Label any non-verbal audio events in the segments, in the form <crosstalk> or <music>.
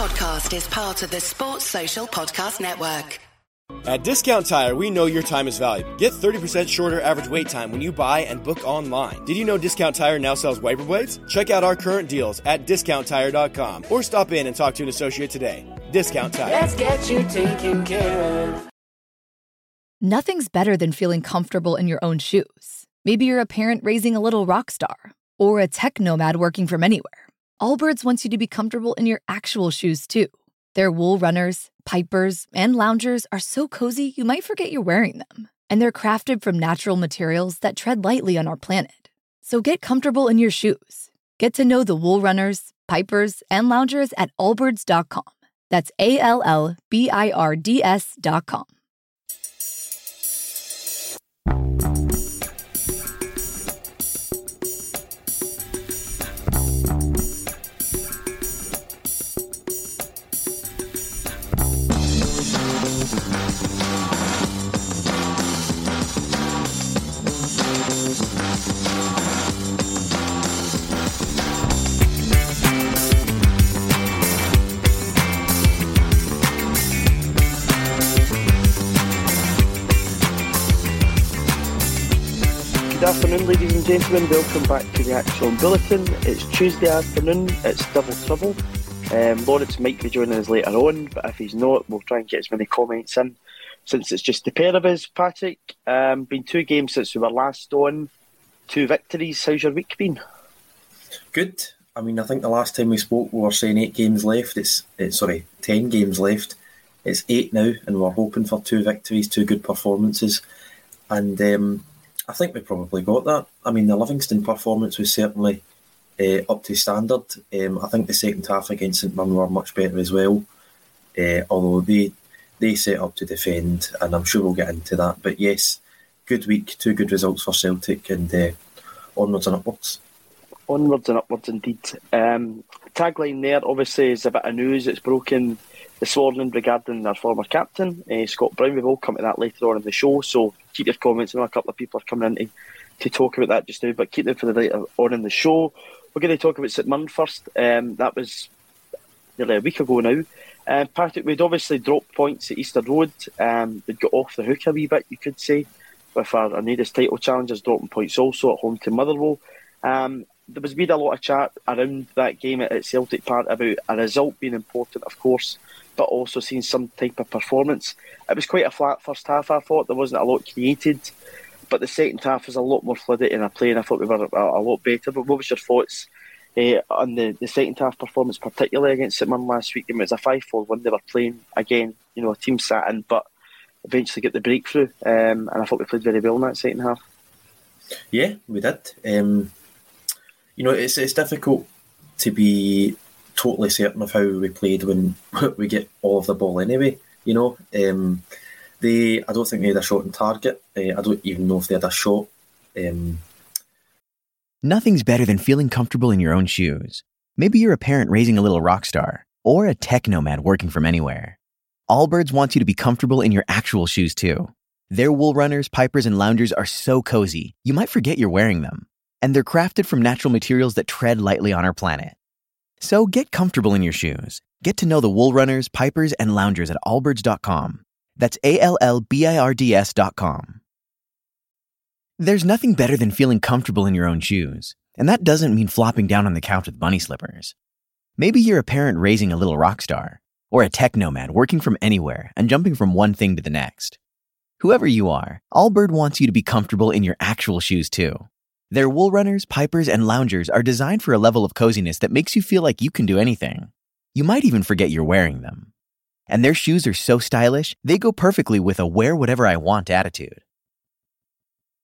This podcast is part of the Sports Social Podcast Network. At Discount Tire, we know your time is valuable. Get 30% shorter average wait time when you buy and book online. Did you know Discount Tire now sells wiper blades? Check out our current deals at discounttire.com or stop in and talk to an associate today. Discount Tire. Let's get you taken care of. Nothing's better than feeling comfortable in your own shoes. Maybe you're a parent raising a little rock star or a tech nomad working from anywhere. Allbirds wants you to be comfortable in your actual shoes too. Their wool runners, pipers, and loungers are so cozy you might forget you're wearing them. And they're crafted from natural materials that tread lightly on our planet. So get comfortable in your shoes. Get to know the wool runners, pipers, and loungers at allbirds.com. That's A L L B I R D S.com. afternoon, ladies and gentlemen. Welcome back to the ACSOM Bulletin. It's Tuesday afternoon. It's double trouble. Um, Lawrence might be joining us later on, but if he's not, we'll try and get as many comments in. Since it's just the pair of us, Patrick, um, been two games since we were last on. Two victories. How's your week been? Good. I mean, I think the last time we spoke, we were saying eight games left. It's, it's sorry, ten games left. It's eight now, and we're hoping for two victories, two good performances, and um, I think we probably got that. I mean, the Livingston performance was certainly uh, up to standard. Um, I think the second half against St Mirren were much better as well, uh, although they they set up to defend, and I'm sure we'll get into that. But yes, good week, two good results for Celtic, and uh, onwards and upwards. Onwards and upwards indeed. Um, tagline there obviously is a bit of news that's broken this morning regarding our former captain, uh, Scott Brown. We will come to that later on in the show, so keep your comments. I know a couple of people are coming in to, to talk about that just now, but keep them for the later on in the show. We're going to talk about St Mirren first. Um, that was nearly a week ago now. Um, Patrick, we'd obviously dropped points at Easter Road. Um, we'd got off the hook a wee bit, you could say, with our, nearest title challengers dropping points also at home to Motherwell. Um, there was been a lot of chat around that game at Celtic Park about a result being important, of course, but also seeing some type of performance. It was quite a flat first half, I thought. There wasn't a lot created, but the second half was a lot more fluidity in our play, and I thought we were a, a lot better. But what was your thoughts uh, on the, the second half performance, particularly against St Mirren last week? It was a 5 4 win. They were playing again, you know, a team sat in, but eventually get the breakthrough, um, and I thought we played very well in that second half. Yeah, we did. Um, you know, it's it's difficult to be totally certain of how we played when <laughs> we get all of the ball anyway. You know, um, they I don't think they had a shot on target. Uh, I don't even know if they had a shot. Um, Nothing's better than feeling comfortable in your own shoes. Maybe you're a parent raising a little rock star or a tech nomad working from anywhere. Allbirds wants you to be comfortable in your actual shoes too. Their wool runners, pipers, and loungers are so cozy, you might forget you're wearing them. And they're crafted from natural materials that tread lightly on our planet. So get comfortable in your shoes. Get to know the wool runners, pipers, and loungers at allbirds.com. That's A L L B I R D S.com. There's nothing better than feeling comfortable in your own shoes, and that doesn't mean flopping down on the couch with bunny slippers. Maybe you're a parent raising a little rock star, or a tech nomad working from anywhere and jumping from one thing to the next. Whoever you are, Allbird wants you to be comfortable in your actual shoes too. Their wool runners, pipers, and loungers are designed for a level of coziness that makes you feel like you can do anything. You might even forget you're wearing them. And their shoes are so stylish, they go perfectly with a wear whatever I want attitude.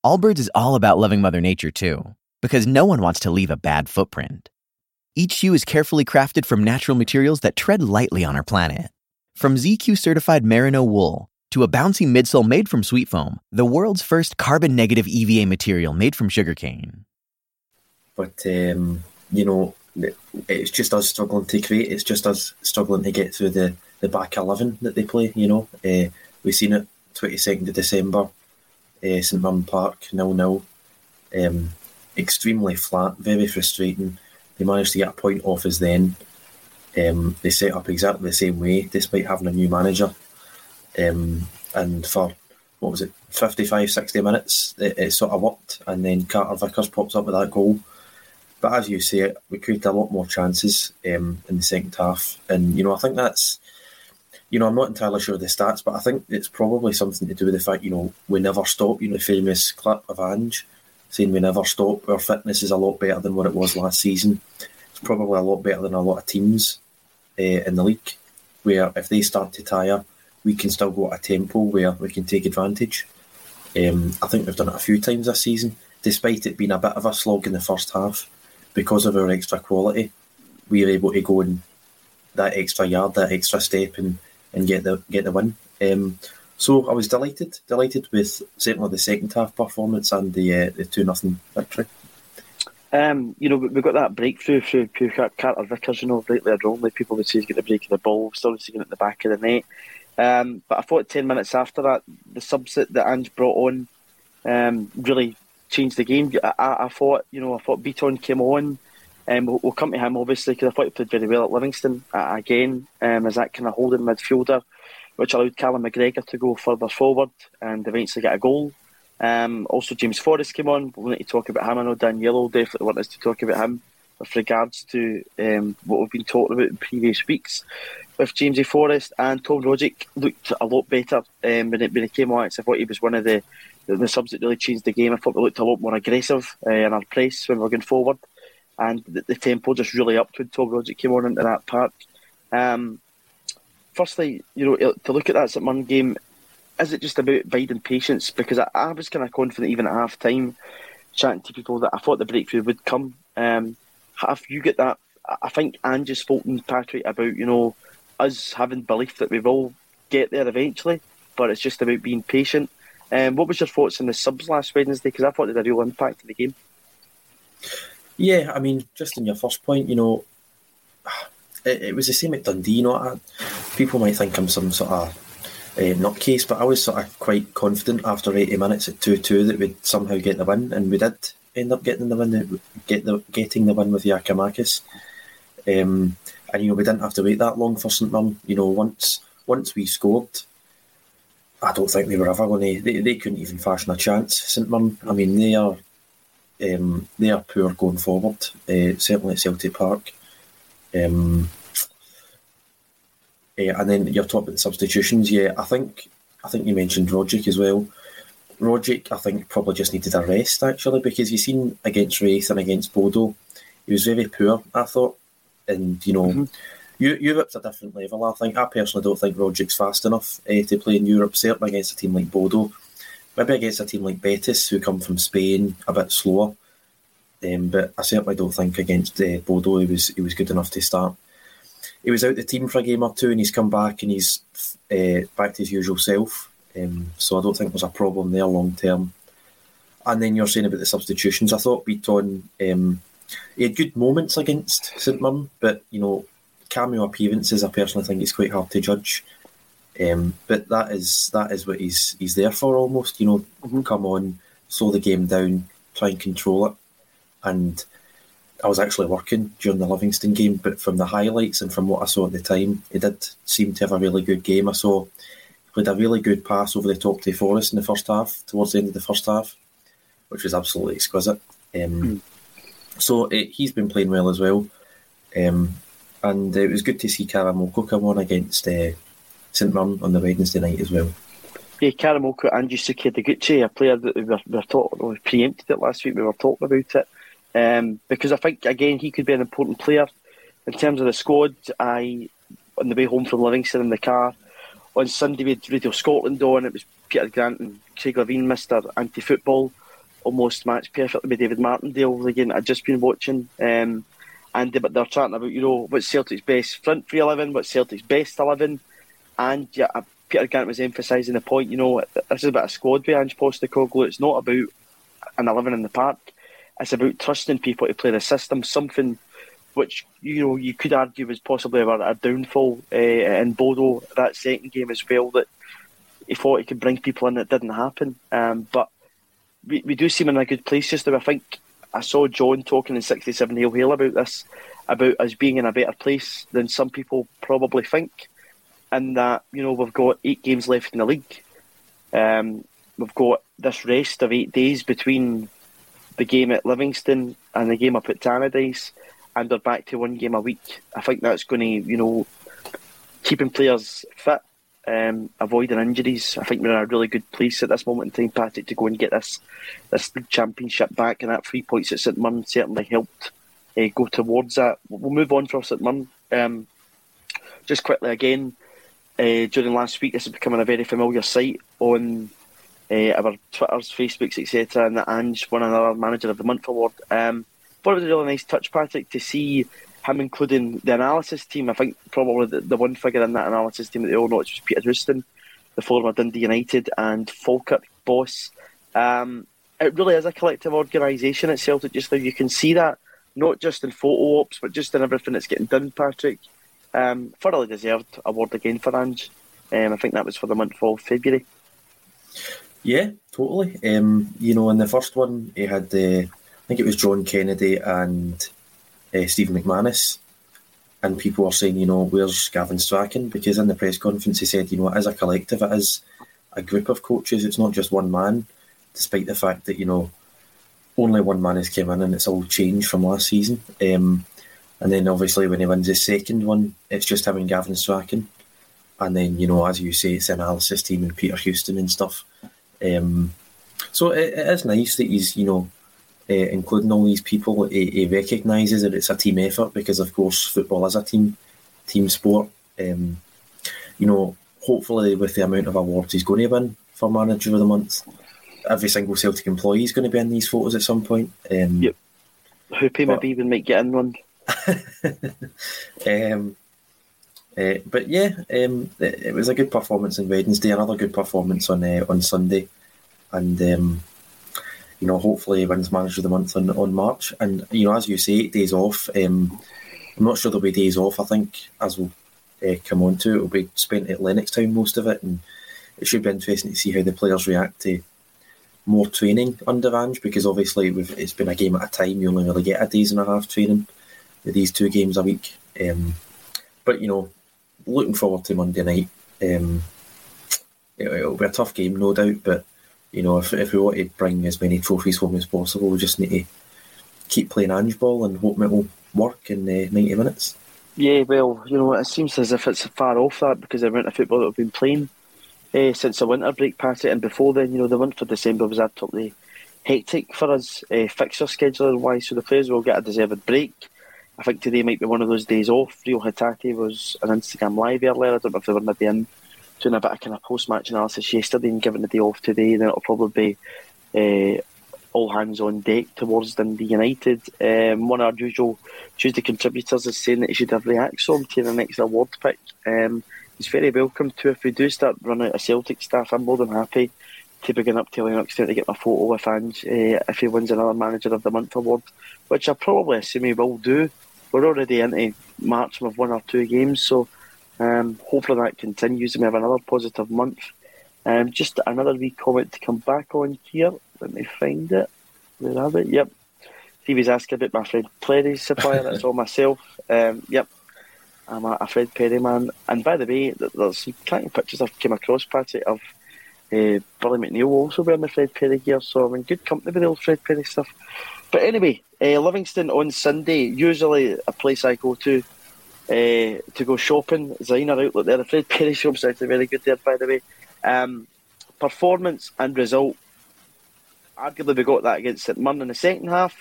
Allbirds is all about loving Mother Nature too, because no one wants to leave a bad footprint. Each shoe is carefully crafted from natural materials that tread lightly on our planet. From ZQ certified Merino wool to a bouncy midsole made from sweet foam, the world's first carbon negative EVA material made from sugarcane. But, um, you know, it's just us struggling to create. It's just us struggling to get through the, the back 11 that they play, you know. Uh, we've seen it 22nd of December, uh, St Mirren Park, nil nil. Um, extremely flat, very frustrating. They managed to get a point off us then. Um, they set up exactly the same way, despite having a new manager. Um, and for what was it, 55, 60 minutes, it, it, sort of worked. And then Carter Vickers pops up with that goal. But as you say, we created a lot more chances um, in the second half. And, you know, I think that's, you know, I'm not entirely sure of the stats, but I think it's probably something to do with the fact, you know, we never stop. You know, the famous clip of Ange saying we never stop. Our fitness is a lot better than what it was last season. It's probably a lot better than a lot of teams uh, in the league, where if they start to tire, we can still go at a tempo where we can take advantage. Um, I think we've done it a few times this season, despite it being a bit of a slog in the first half, because of our extra quality. We are able to go in that extra yard, that extra step, and, and get the get the win. Um, so I was delighted, delighted with certainly the second half performance and the uh, the two nothing victory. Um, you know, we've got that breakthrough through, Carter Vickers, you know, rightly or wrongly. People would say he's getting the break of the ball, still seeing it at the back of the net. Um, but I thought 10 minutes after that, the subs that, Ange brought on um, really changed the game. I, I, thought, you know, I thought Bitton came on. Um, we'll, we'll, come to him, obviously, because I thought he played very well at Livingston uh, again um, as that kind of holding midfielder, which allowed Callum McGregor to go further forward and eventually get a goal. Um, also, James Forrest came on. We need to talk about him. I know Daniello definitely want us to talk about him with regards to um, what we've been talking about in previous weeks with Jamesy Forrest and Tom Rogic looked a lot better um, when, it, when he came on. I thought he was one of the, the, the subs that really changed the game. I thought we looked a lot more aggressive uh, in our press when we were going forward, and the, the, tempo just really upped when Tom Rogic came on into that part. Um, firstly, you know, to look at that St Mirren game, is it just about biding patience? Because I, I was kind of confident even at half time, chatting to people that I thought the breakthrough would come. Um, have you get that? I think Ange has spoken, Patrick, about, you know, us having belief that we will get there eventually, but it's just about being patient. Um, what was your thoughts on the subs last Wednesday? Because I thought they had a real impact in the game. Yeah, I mean, just in your first point, you know, it, it was the same at Dundee. You know, I, people might think I'm some sort of uh, nutcase, but I was sort of quite confident after 80 minutes at 2 2 that we'd somehow get the win, and we did end up getting the win, get the getting the win with Giakoumakis. Um, and you know we didn't have to wait that long for St Mirren. You know, once once we scored, I don't think they were ever going to. They, they couldn't even fashion a chance. St Mirren. I mean, they are um, they are poor going forward. Uh, certainly at Celtic Park. Um, uh, and then you're talking substitutions. Yeah, I think I think you mentioned Rogic as well. Rogic, I think, probably just needed a rest actually because you seen against Raith and against Bodo, he was very poor. I thought, and you know, mm-hmm. Europe's a different level. I think I personally don't think Rogic's fast enough uh, to play in Europe, certainly against a team like Bodo. Maybe against a team like Betis, who come from Spain, a bit slower. Um, but I certainly don't think against uh, Bodo he was he was good enough to start. He was out the team for a game or two, and he's come back and he's uh, back to his usual self. Um, so I don't think there's a problem there long term. And then you're saying about the substitutions. I thought Bitton, um, he had good moments against St Mirren, but you know, cameo appearances I personally think it's quite hard to judge. Um, but that is that is what he's he's there for almost. You know, mm-hmm. come on, slow the game down, try and control it. And I was actually working during the Livingston game, but from the highlights and from what I saw at the time, he did seem to have a really good game. I saw played a really good pass over the top to Forrest in the first half, towards the end of the first half, which was absolutely exquisite. Um, mm. So it, eh, he's been playing well as well. Um, and it was good to see Karamoko come on against uh, St Mirren on the Wednesday night as well. Yeah, Karamoko and Yosuke Ideguchi, a player that we were, we were talking, we preempted it last week, we were talking about it. Um, because I think, again, he could be an important player. In terms of the squad, I, on the way home from Livingston in the car, on Sunday had Radio Scotland on. It was Peter Grant and Craig Levein, Mister Anti Football, almost matched perfectly with David Martindale again. I'd just been watching, um, and they, they're chatting about you know what's Celtic's best front three eleven, what's Celtic's best eleven, and yeah, uh, Peter Grant was emphasising the point. You know, this is about a squad with Ange Postecoglou. It's not about an eleven in the park. It's about trusting people to play the system. Something which you know you could argue was possibly a, a downfall uh, in Bodo that second game as well. That he thought he could bring people in, that didn't happen. Um, but we, we do seem in a good place just now. I think I saw John talking in 67 Hail Hail about this, about us being in a better place than some people probably think. And that, you know, we've got eight games left in the league. Um, we've got this rest of eight days between the game at Livingston and the game up at Tannadice, and we're back to one game a week. I think that's going to, you know, keeping players fit um, avoiding injuries. I think we're in a really good place at this moment in time, Patrick, to go and get this this league championship back. And that three points at St Mirren certainly helped uh, go towards that. We'll move on for St Mirren. Um, just quickly again, uh, during last week, this is becoming a very familiar sight on uh, our Twitters, Facebooks, etc. And the Ange won another Manager of the Month award. Um, it was a really nice touch, Patrick, to see him including the analysis team. I think probably the, the one figure in that analysis team that they all know was Peter Houston, the former Dundee United and Falkirk boss. Um, it really is a collective organisation at Celtic just now. You can see that not just in photo ops, but just in everything that's getting done, Patrick. Um, thoroughly deserved award again for Ange. Um, I think that was for the month of February. Yeah, totally. Um, you know, in the first one, he had the, I think it was John Kennedy and uh, Stephen McManus, and people were saying, you know, where's Gavin Strachan? Because in the press conference he said, you know, as a collective, it is a group of coaches. It's not just one man, despite the fact that you know only one man has came in and it's all changed from last season. Um, and then obviously when he wins his second one, it's just having Gavin Strachan. And then, you know, as you say, it's analysis team and Peter Houston and stuff. Um, so it, it is nice that he's, you know, uh, including all these people, he, he recognises that it's a team effort because, of course, football is a team team sport. Um, you know, hopefully, with the amount of awards he's going to win for Manager of the Month, every single Celtic employee is going to be in these photos at some point. Um, yep. Hoopy maybe even might get in one. <laughs> um, uh, but yeah, um, it, it, was a good performance on Wednesday, another good performance on uh, on Sunday, and um, you know, hopefully wins Manager of the Month on, on March. And, you know, as you say, days off. Um, I'm not sure there'll be days off, I think, as we'll uh, come on to. It'll be spent at Lennoxtown, most of it. And it should be interesting to see how the players react to more training under Ange, because obviously it's been a game at a time. You only really get a days and a half training with these two games a week. Um, but, you know, looking forward to Monday night. Um, it, it'll be a tough game, no doubt, but you know, if, if we want to bring as many trophies home as possible, we just need to keep playing Ange ball and hope it will work in uh, 90 minutes. Yeah, well, you know, it seems as if it's far off that because the amount of football that we've been playing uh, since the winter break past it, and before then, you know, the month of December was absolutely hectic for us, uh, fixture scheduling wise, so the players will get a deserved break. I think today might be one of those days off. Reo Hatate was an Instagram live earlier. I don't know if they were maybe in doing a bit of kind of post match analysis yesterday and giving the day off today. Then it'll probably be uh, all hands on deck towards Dundee United. Um, one of our usual Tuesday contributors is saying that he should have the Reaxom to the next award pick. Um, he's very welcome to. If we do start running out of Celtic staff, I'm more than happy to begin up to Lennoxtown to get my photo with Ange uh, if he wins another Manager of the Month award, which I probably assume he will do. We're already into March with one or two games, so um, hopefully that continues and we have another positive month. Um, just another wee comment to come back on here. Let me find it. Where have it? Yep. Stevie's asking about my Fred Perry supplier. That's all myself. Um, yep. I'm a, a, Fred Perry man. And by the way, there's some kind of pictures I've came across, Patty, of uh, Billy McNeill also wearing the Fred Perry gear. So I'm in good company with the old Fred Perry stuff. But anyway, uh, Livingston on Sunday, usually a place I go to uh, to go shopping. Ziner outlet there. The Fred Perry shop's actually very good there, by the way. Um, performance and result. Arguably, we got that against St Mirren in the second half.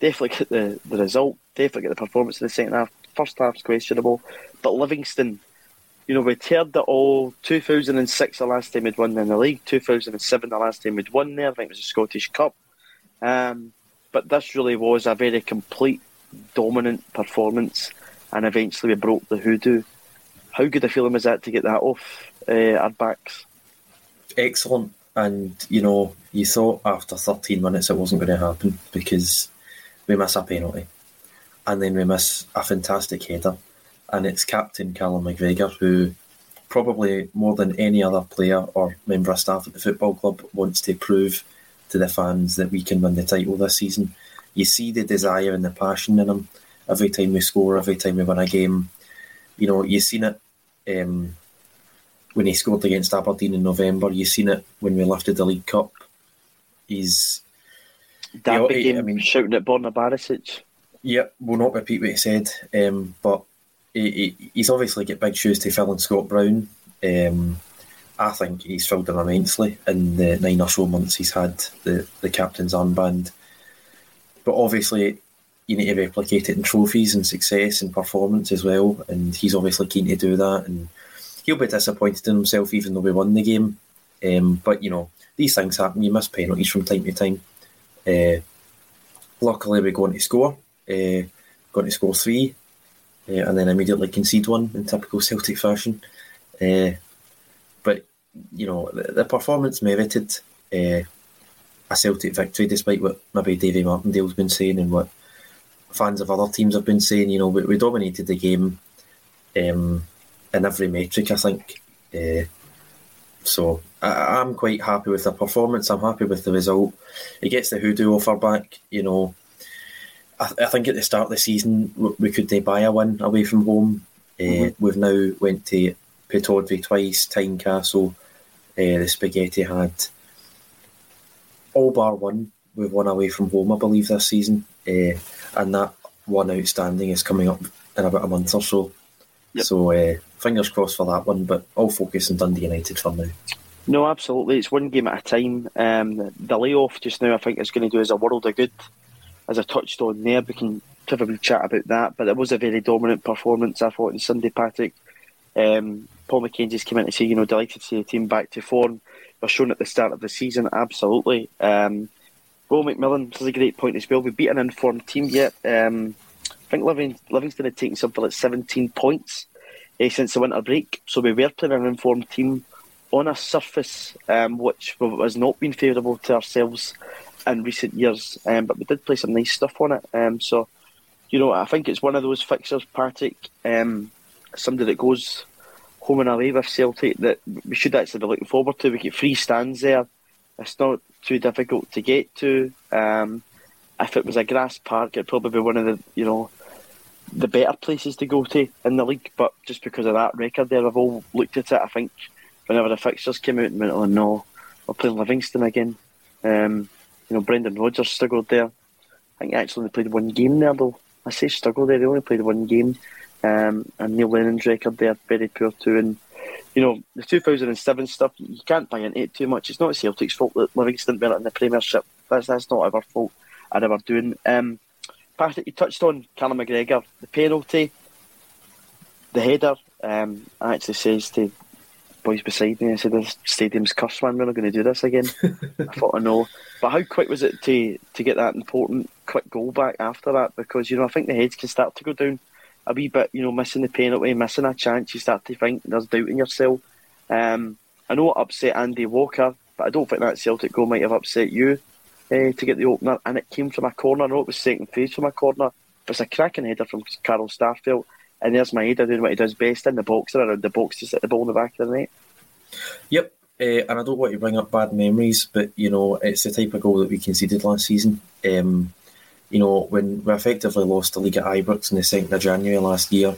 Definitely get the, the result. Definitely get the performance in the second half. First half's questionable. But Livingston, you know, we heard that all 2006 the last time we'd won in the league, 2007 the last time we'd won there. I think it was the Scottish Cup. Um, but this really was a very complete, dominant performance and eventually we broke the hoodoo. how good a feeling was that to get that off uh, our backs? Excellent. And, you know, you thought after 13 minutes it wasn't going to happen because we miss a penalty. And then we miss a fantastic header. And it's captain Callum McGregor who probably more than any other player or member of staff at the football club wants to prove to the fans that we can win the title this season. You see the desire and the passion in him every time we score, every time we win a game. You know, you've seen it um, when he scored against Aberdeen in November. You've seen it when we lifted the League Cup. He's that you know, became I mean, shouting at Borna Barisic. Yeah, we'll not repeat what he said, um, but he, he, he's obviously got big shoes to fill in Scott Brown. Um, I think he's filled them immensely in the nine or so months he's had the, the captain's armband. But obviously, you need to replicate it in trophies and success and performance as well. And he's obviously keen to do that. And he'll be disappointed in himself, even though we won the game. Um, but you know, these things happen. You miss penalties from time to time. Uh, luckily, we're going to score. Uh, going to score three, uh, and then immediately concede one in typical Celtic fashion. Uh, but you know, the, the performance merited uh, a Celtic victory, despite what maybe Davy Martindale's been saying and what fans of other teams have been saying. You know, we, we dominated the game um, in every metric, I think. Uh, so I, I'm quite happy with the performance. I'm happy with the result. It gets the hoodoo offer back. You know, I, I think at the start of the season we, we could buy a win away from home. Uh, mm-hmm. We've now went to Pittodrie twice, Tynecastle, uh, the Spaghetti had all bar one. We've won away from home, I believe, this season, uh, and that one outstanding is coming up in about a month or so. Yep. So uh, fingers crossed for that one, but all focus on Dundee United for now. No, absolutely. It's one game at a time. Um, the layoff just now, I think, is going to do us a world of good. As I touched on there, we can have a chat about that. But it was a very dominant performance, I thought, in Sunday Patrick. Um, Paul just came in to say, you know, delighted to see the team back to form. We're shown at the start of the season, absolutely. Um, Will McMillan, this is a great point as well. We beat an informed team yet. Um, I think Livingston had taken something like 17 points uh, since the winter break. So we were playing an informed team on a surface um, which has not been favourable to ourselves in recent years. Um, but we did play some nice stuff on it. Um, so, you know, I think it's one of those fixtures, Patrick, um, somebody that goes home and away with Celtic that we should actually be looking forward to. We get free stands there. It's not too difficult to get to. Um, if it was a grass park, it'd probably be one of the you know the better places to go to in the league. But just because of that record there, I've all looked at it. I think whenever the fixtures came out and went, oh no, we're playing Livingston again. Um, you know, Brendan Rodgers struggled there. I think actually they played one game there though. I say struggled there, they only played one game. Um, and Neil Lennon's record there, very poor too. And you know, the 2007 stuff, you can't buy into it too much. It's not Celtic's fault that Livingston weren't in the Premiership. That's that's not our fault. I never doing. Um, Patrick, you touched on Callum McGregor, the penalty, the header. Um, I actually says to boys beside me, I said, "The stadium's cursed, man. We're not going to do this again." <laughs> I thought, I know, but how quick was it to to get that important quick goal back after that? Because you know, I think the heads can start to go down a wee bit, you know, missing the penalty, missing a chance, you start to think there's doubt in yourself. Um, I know it upset Andy Walker, but I don't think that Celtic goal might have upset you uh, to get the opener. And it came from a corner. I know it was second phase from a corner, but it's a cracking header from Carl Starfelt. And there's my Maeda doing what he does best in the box, around the box to set the ball in the back of the net. Yep, uh, and I don't want to bring up bad memories, but you know it's the type of goal that we conceded last season. Um, you know, when we effectively lost the league at Ibrox on the 2nd of January last year,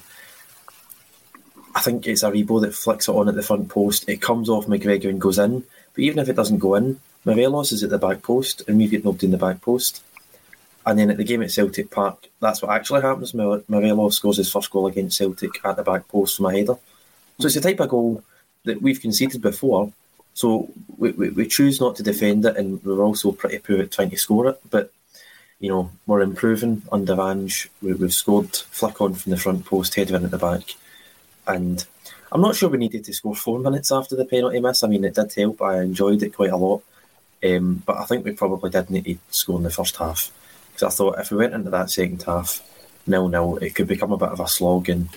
I think it's Aribo that flicks it on at the front post. It comes off McGregor and goes in. But even if it doesn't go in, Morelos is at the back post and we've got nobody in the back post. And then at the game at Celtic Park, that's what actually happens. Morelos scores his first goal against Celtic at the back post from a header. So it's the type of goal that we've conceded before. So we, we, we choose not to defend it and we're also pretty poor at trying to score it. But you know, we're improving under Ange. We, have scored flick on from the front post, header in at the back. And I'm not sure we needed to score four minutes after the penalty miss. I mean, it did help. I enjoyed it quite a lot. Um, but I think we probably did need to score in the first half. Because I thought if we went into that second half nil nil, it could become a bit of a slog. And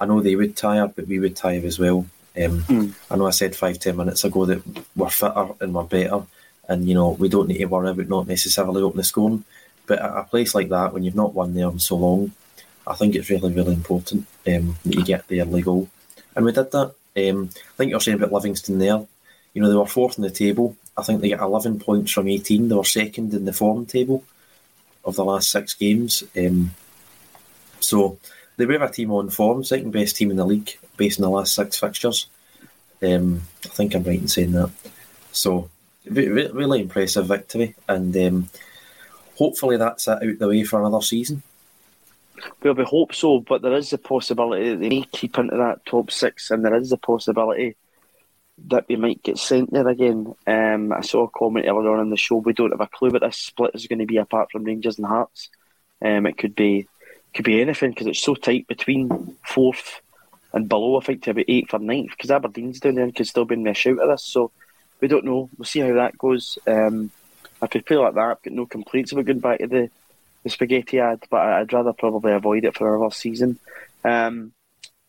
I know they would tire, but we would tire as well. Um, Mm. I know I said five, ten minutes ago that we're fitter and we're better, and you know we don't need to worry about not necessarily opening the scoring. But at a place like that, when you've not won there in so long, I think it's really, really important um, that you get the early goal. And we did that. Um, I think you're saying about Livingston there. You know, they were fourth in the table. I think they got 11 points from 18. They were second in the form table of the last six games. Um, so they were a team on form, second best team in the league based on the last six fixtures. Um, I think I'm right in saying that. So, re- re- really impressive victory. And um, hopefully that's out the way for another season. Well, we hope so, but there is a possibility that they may keep into that top six, and there is a possibility that we might get sent there again. Um, I saw a comment earlier on in the show. We don't have a clue what this split is going to be apart from Rangers and Hearts. Um, it could be could be anything because it's so tight between fourth and below. I think to about eighth or ninth because Aberdeen's down there and could still be in the shout of this. So we don't know. We'll see how that goes. Um, if we play like that, I've got no complaints about going back to the, the spaghetti ad, but I'd rather probably avoid it for another season. Um,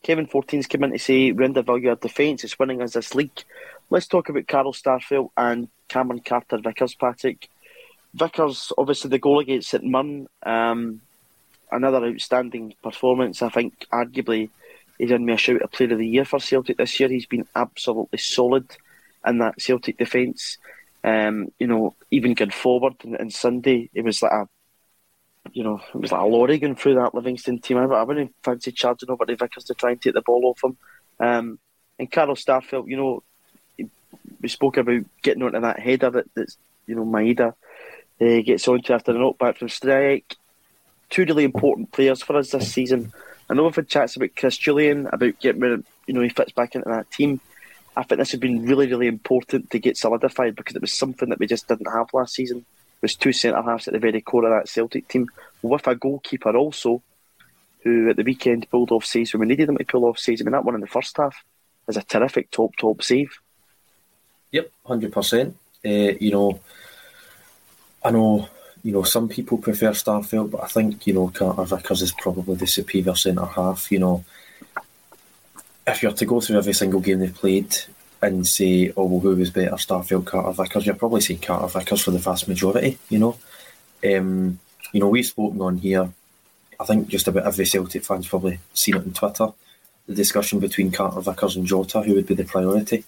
Kevin 14's come in to say, we undervalue our defence, it's winning us this league. Let's talk about Carl Starfelt and Cameron Carter Vickers, Patrick. Vickers, obviously, the goal against St Mirren, um, another outstanding performance. I think, arguably, he's in me a shout of player of the year for Celtic this year. He's been absolutely solid in that Celtic defence. Um, you know, even going forward on Sunday, it was like a you know, it was like a lorry going through that Livingston team. I, I wouldn't fancy charging over to Vickers to try and take the ball off him. Um, and Carl Starfelt, you know, we spoke about getting onto that header that, that's, you know, Maeda uh, gets onto after the knockback from strike. Two really important players for us this season. I know we've had chats about Chris Jullien, about getting rid of, you know, he fits back into that team. I think this has been really, really important to get solidified because it was something that we just didn't have last season was two centre halves at the very core of that Celtic team, with a goalkeeper also, who at the weekend pulled off saves when we needed him to pull off saves. I mean, that one in the first half is a terrific top, top save. Yep, 100%. Uh, you know, I know, you know, some people prefer Starfelt, but I think, you know, Carter Vickers is probably the superior centre half. You know, if you're to go through every single game they've played, and say, oh, well, who was better, Starfelt, Carter, Vickers? You're probably saying Carter Vickers for the vast majority, you know. Um, you know, we've spoken on here, I think just about every Celtic fan's probably seen it on Twitter, the discussion between Carter Vickers and Jota, who would be the priority.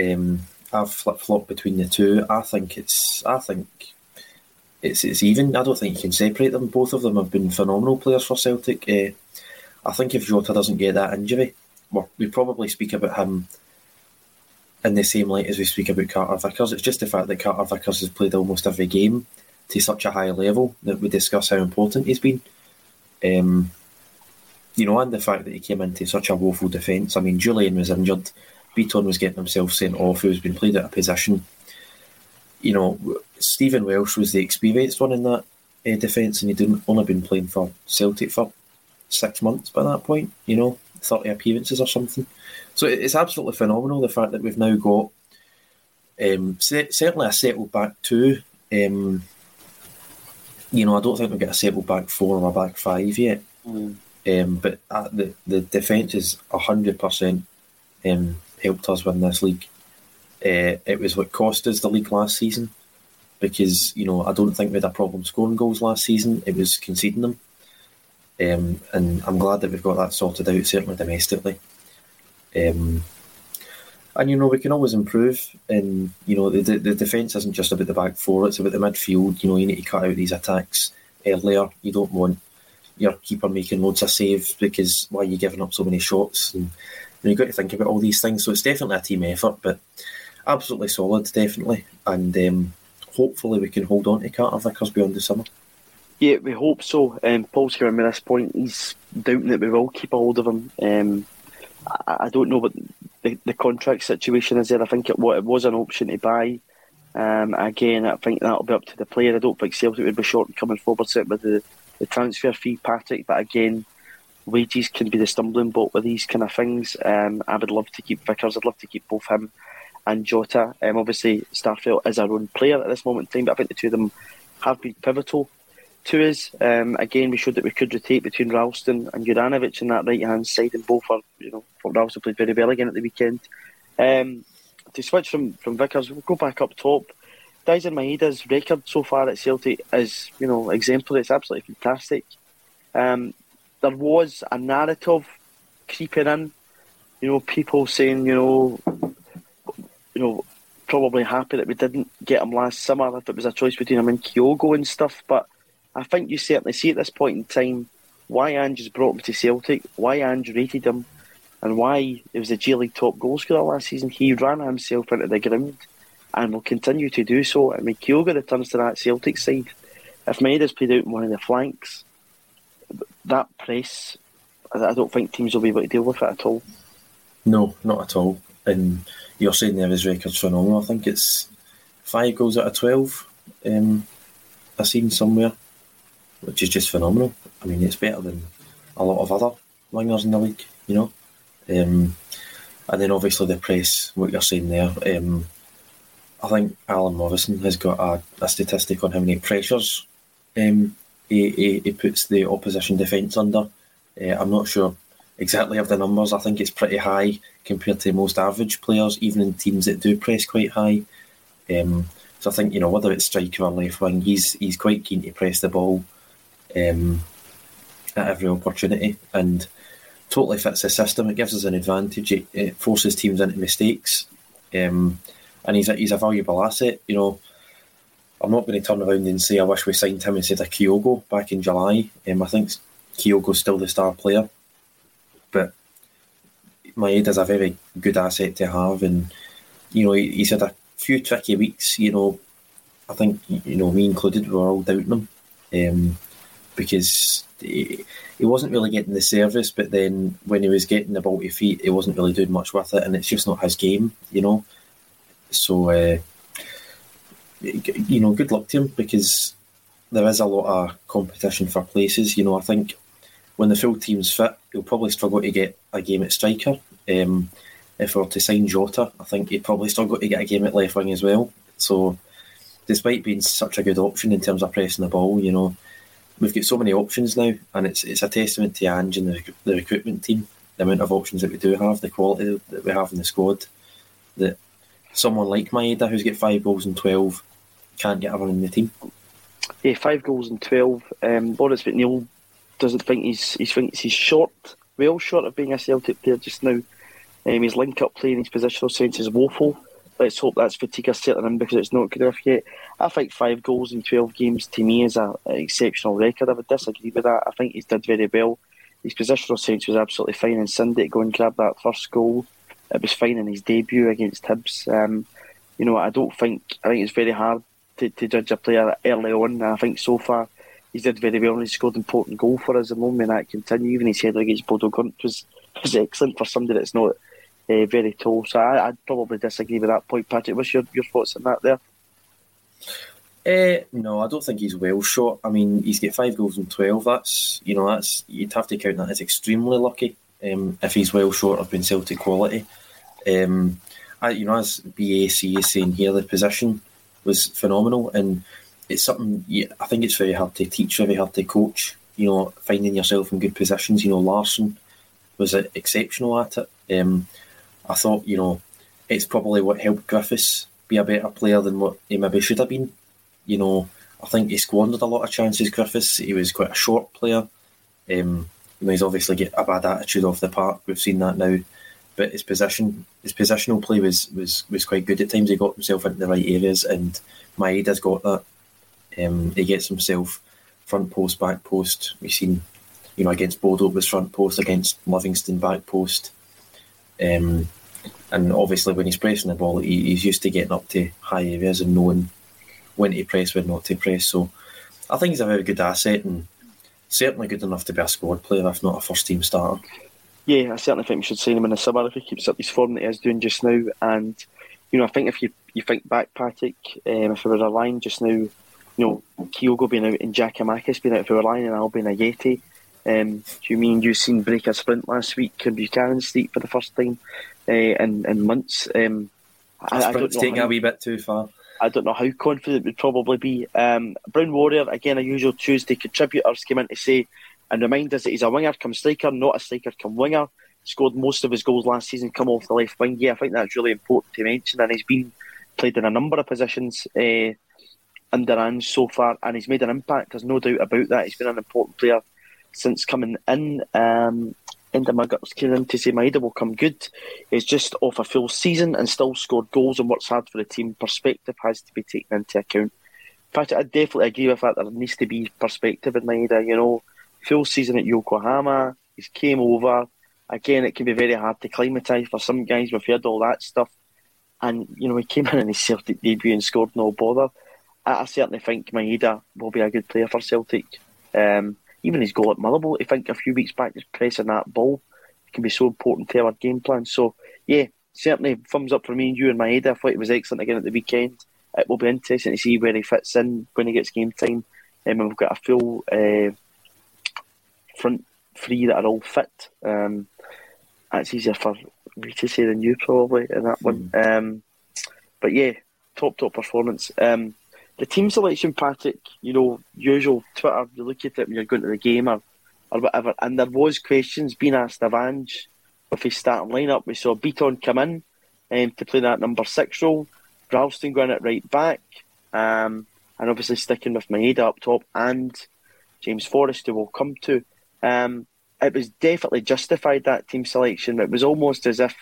Um, I've flip flopped between the two. I think it's, I think it's it's even. I don't think you can separate them. Both of them have been phenomenal players for Celtic. Uh, I think if Jota doesn't get that injury, we probably speak about him in the same light as we speak about Carter Vickers. It's just the fact that Carter Vickers has played almost every game to such a high level that we discuss how important he's been. Um, you know, and the fact that he came into such a woeful defence. I mean, Jullien was injured, Bitton was getting himself sent off, who's been played out of position. You know, Stephen Welsh was the experienced one in that uh, defence, and he'd only been playing for Celtic for six months by that point, you know, 30 appearances or something. So it's absolutely phenomenal the fact that we've now got um, certainly a settled back two. Um, you know, I don't think we've got a settled back four or a back five yet. Mm. Um, but uh, the the defence is hundred percent um, helped us win this league. Uh, it was what cost us the league last season because you know I don't think we had a problem scoring goals last season. It was conceding them, um, and I'm glad that we've got that sorted out. Certainly domestically. Um, and you know we can always improve. And you know the, the, defence isn't just about the back four; it's about the midfield. You know you need to cut out these attacks earlier. You don't want your keeper making loads of saves because why are you giving up so many shots? And, and you've got to think about all these things. So it's definitely a team effort, but absolutely solid, definitely. And um, hopefully we can hold on to Carter Vickers beyond the summer. Yeah, we hope so. Um, Paul's coming with this point. He's doubting that we will keep a hold of him. Um, I, I don't know what the, the contract situation is there. I think it, it was an option to buy. Um, again, I think that'll be up to the player. I don't think Celtic would be short coming forward with the, the transfer fee, Patrick. But again, wages can be the stumbling block with these kind of things. Um, I would love to keep Vickers. I'd love to keep both him and Jota. Um, obviously, Starfelt is our own player at this moment in time, but I think the two of them have been pivotal to us. Um, again, we showed that we could rotate between Ralston and Juranovic in that right hand side, and both are, you know, Ralston played very well again at the weekend. Um, to switch from, from Vickers, we'll go back up top. Daizen Maeda's record so far at Celtic is, you know, exemplary. It's absolutely fantastic. Um, there was a narrative creeping in, you know, people saying, you know, you know, probably happy that we didn't get him last summer if it was a choice between him and Kyogo and stuff. But I think you certainly see at this point in time why Ange brought him to Celtic, why Ange rated him, and why he was a J League top goalscorer last season. He ran himself into the ground and will continue to do so. I mean, Kyogo returns to that Celtic side. If Maeda's played out in one of the flanks, that press, I don't think teams will be able to deal with it at all. No, not at all. And you're saying there his record's phenomenal. I think it's five goals out of twelve. Um, I've seen somewhere, which is just phenomenal. I mean, it's better than a lot of other wingers in the league, you know. Um, and then obviously the press, what you're saying there. Um, I think Alan Morrison has got a, a statistic on how many pressures um, he, he, he, puts the opposition defence under. Uh, I'm not sure exactly of the numbers. I think it's pretty high compared to most average players, even in teams that do press quite high. Um, so I think you know whether it's striker or left wing, he's he's quite keen to press the ball um, at every opportunity and totally fits the system. It gives us an advantage. It, it forces teams into mistakes, um, and he's a, he's a valuable asset. You know, I'm not going to turn around and say I wish we signed him instead of Kyogo back in July. Um, I think Kyogo's still the star player, but Maeda's a very good asset to have, and you know he, he's had a few tricky weeks. You know, I think you know me included, we were all doubting him um, because he, he, wasn't really getting the service. But then when he was getting the ball to feet, he wasn't really doing much with it, and it's just not his game. You know, so uh, you know, good luck to him because there is a lot of competition for places. You know, I think when the full team's fit, he'll probably struggle to get a game at striker. Um, if we were to sign Jota, I think he'd probably struggle to get a game at left wing as well. So, despite being such a good option in terms of pressing the ball, you know, we've got so many options now, and it's it's a testament to Ange and the, the recruitment team, the amount of options that we do have, the quality that we have in the squad. That someone like Maeda, who's got five goals and twelve, can't get everyone in the team. Yeah, five goals and twelve. Um, Boris McNeil doesn't think he's he thinks he's short, well short of being a Celtic player just now. Um, his link up play and his positional sense is woeful. Let's hope that's fatigue settling in because it's not good enough yet. I think five goals in 12 games to me is an exceptional record. I would disagree with that. I think he's did very well. His positional sense was absolutely fine in Sunday to go and grab that first goal. It was fine in his debut against Hibs. Um, you know, I don't think, I think it's very hard to, to judge a player early on. I think so far he's did very well and he scored an important goal for us. The moment that continue, even his header against Bodo Glimt was, was excellent for somebody that's not uh, very tall. So I, would probably disagree with that point, Patrick. What's your, your thoughts on that there? Uh, no, I don't think he's well short. I mean, he's got five goals in twelve. That's you know, that's you'd have to count that as extremely lucky. Um, if he's well short of being Celtic quality, um, I, you know, as BAC is saying here, the position was phenomenal, and it's something yeah, I think it's very hard to teach, very hard to coach. You know, finding yourself in good positions. You know, Larson was exceptional at it. Um, I thought, you know, it's probably what helped Griffiths be a better player than what he maybe should have been. You know, I think he squandered a lot of chances, Griffiths. He was quite a short player. Um, you know, he's obviously get a bad attitude off the park. We've seen that now. But his position, his positional play was was was quite good at times. He got himself into the right areas, and Maeda's got that. Um, he gets himself front post, back post. We've seen, you know, against Bodo it was front post, against Livingston back post. Um, and obviously, when he's pressing the ball, he, he's used to getting up to high areas and knowing when to press, when not to press. So I think he's a very good asset and certainly good enough to be a squad player, if not a first team starter. Yeah, I certainly think we should sign him in the summer if he keeps up his form that he he's doing just now. And you know, I think if you you think back, Patrick, um, if we were relying just now, you know, Kyogo being out and Giakoumakis being out, if we were relying on Albian Ajeti, um, do you mean you've seen break a sprint last week? Can Buchanan sleep for the first time uh, in, in months? Um, I, I don't know taking how, a wee bit too far. I don't know how confident we'd probably be. Um, Brown Warrior, again, a usual Tuesday contributors came in to say and remind us that he's a winger come striker, not a striker come winger. Scored most of his goals last season come off the left wing. Yeah, I think that's really important to mention. And he's been played in a number of positions uh, under Ange so far, and he's made an impact. There's no doubt about that. He's been an important player since coming in. Um, into my guts came to say Maeda will come good. He's just off a full season and still scored goals and works hard for the team. Perspective has to be taken into account. In fact, I definitely agree with that. There needs to be perspective in Maeda. You know, full season at Yokohama, he's came over. Again, it can be very hard to climatise for some guys. We've heard all that stuff. And, you know, he came in in his Celtic debut and scored no bother. I, I certainly think Maeda will be a good player for Celtic. Um, even his goal at Motherwell, I think a few weeks back, just pressing that ball can be so important to our game plan. So, yeah, certainly thumbs up for me and you and Maeda. I thought it was excellent again at the weekend. It will be interesting to see where he fits in when he gets game time. Um, we've got a full uh, front three that are all fit. Um, that's easier for me to say than you probably in that one. Mm. Um, but yeah, top top performance. Um, the team selection, Patrick, you know, usual Twitter, you look at it when you're going to the game or, or whatever, and there was questions being asked of Ange with his starting lineup. We saw Bitton come in um, to play that number six role, Ralston going at right back, um, and obviously sticking with Maeda up top and James Forrest, who we'll come to. Um, it was definitely justified that team selection. It was almost as if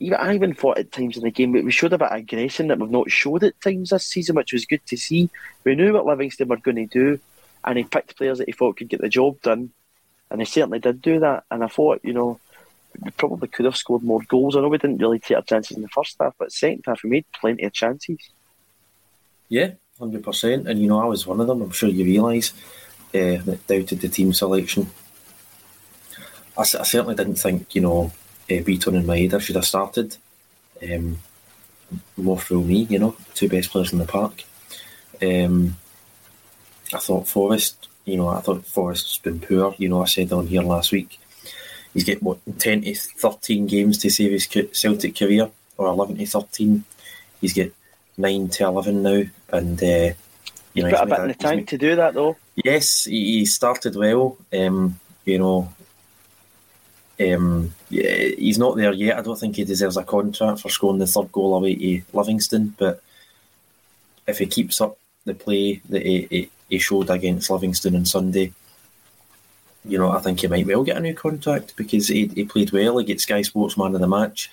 I even thought at times in the game we showed a bit of aggression that we've not showed at times this season, which was good to see. We knew what Livingston were going to do, and he picked players that he thought could get the job done, and he certainly did do that. And I thought, you know, we probably could have scored more goals. I know we didn't really take our chances in the first half, but second half we made plenty of chances. Yeah, hundred percent. And you know, I was one of them. I'm sure you realise uh, that doubted the team selection. I, I certainly didn't think, you know uh, and Maeda should have started. Um, more for me, you know, two best players in the park. Um, I thought Forrest, you know, I thought Forrest's been poor. You know, I said on here last week, he's get what ten to thirteen games to save his Celtic career, or eleven to thirteen. He's got nine to eleven now, and uh, you know, he's got a bit in the tank made, to do that though. Yes, he, he started well. Um, you know, um, yeah, he's not there yet. I don't think he deserves a contract for scoring the third goal away to Livingston. But if he keeps up the play that he, he, he showed against Livingston on Sunday, you know, I think he might well get a new contract because he, he played well. He gets Sky Sports Man of the Match.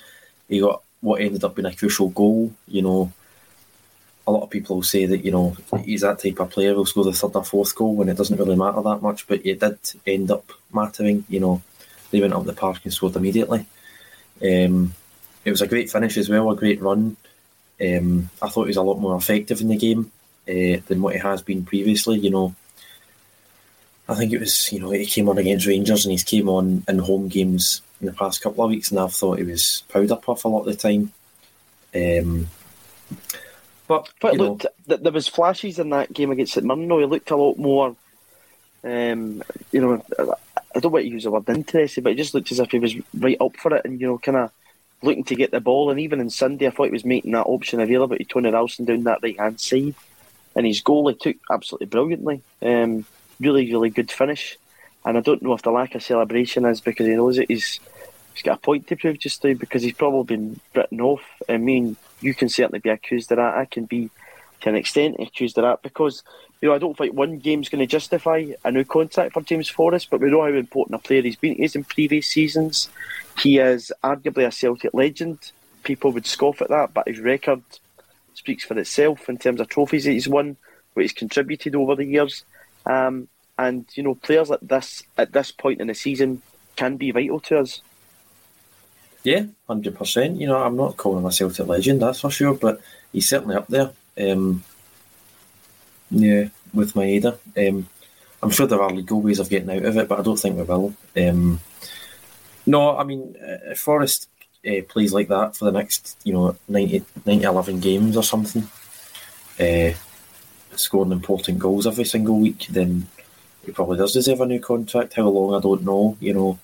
He got what ended up being a crucial goal. You know, a lot of people will say that you know he's that type of player who'll score the third or fourth goal when it doesn't really matter that much, but it did end up mattering. You know, they went up the park and scored immediately. Um, it was a great finish as well, a great run. Um, I thought he was a lot more effective in the game uh, than what he has been previously. You know, I think it was you know he came on against Rangers and he's came on in home games in the past couple of weeks, and I've thought he was powder puff a lot of the time. Um, but but look, there was flashes in that game against St Mirren. He looked a lot more. Um, you know, I don't want to use the word interested, but it just looked as if he was right up for it and, you know, kind of looking to get the ball. And even in Sunday, I thought he was making that option available to Tony Ralston down that right hand side. And his goal he took absolutely brilliantly. Um, really, really good finish. And I don't know if the lack of celebration is because he knows it. He's, he's got a point to prove just now because he's probably been written off. I mean, you can certainly be accused of that. I can be to an extent accused of that because you know I don't think one game's going to justify a new contract for James Forrest, but we know how important a player he's been. He's in previous seasons. He is arguably a Celtic legend. People would scoff at that, but his record speaks for itself in terms of trophies that he's won, what he's contributed over the years. Um, and you know, players like this at this point in the season can be vital to us. Yeah, hundred percent. You know, I'm not calling him a Celtic legend, that's for sure, but he's certainly up there. Um, yeah, with Maeda. Um, I'm sure there are legal ways of getting out of it, but I don't think we will. Um, no, I mean, if Forrest uh, plays like that for the next, you know, 90, 90 11 games or something, uh, scoring important goals every single week, then he probably does deserve a new contract. How long, I don't know. You know,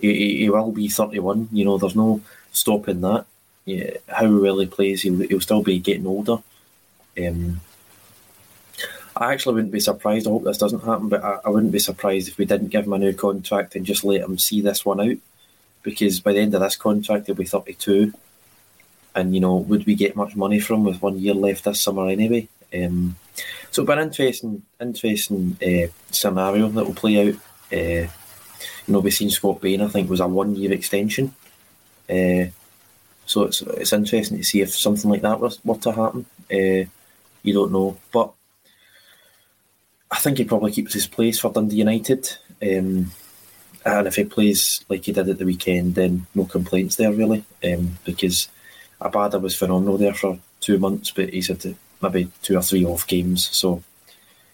he, he will be 31. You know, there's no stopping that. Yeah, how well he plays, he'll, he'll still be getting older. Um, I actually wouldn't be surprised. I hope this doesn't happen, but I, I, wouldn't be surprised if we didn't give him a new contract and just let him see this one out. Because by the end of this contract, he'll be 32. And, you know, would we get much money from with one year left this summer anyway? Um, so it'll be an interesting, interesting uh, scenario that will play out. Uh, you know, we've seen Scott Bain, I think, was a one year extension. Uh, so it's it's interesting to see if something like that was were to happen. Uh, you don't know, but I think he probably keeps his place for Dundee United. Um, and if he plays like he did at the weekend, then no complaints there really, um, because Abada was phenomenal there for two months, but he's had maybe two or three off games, so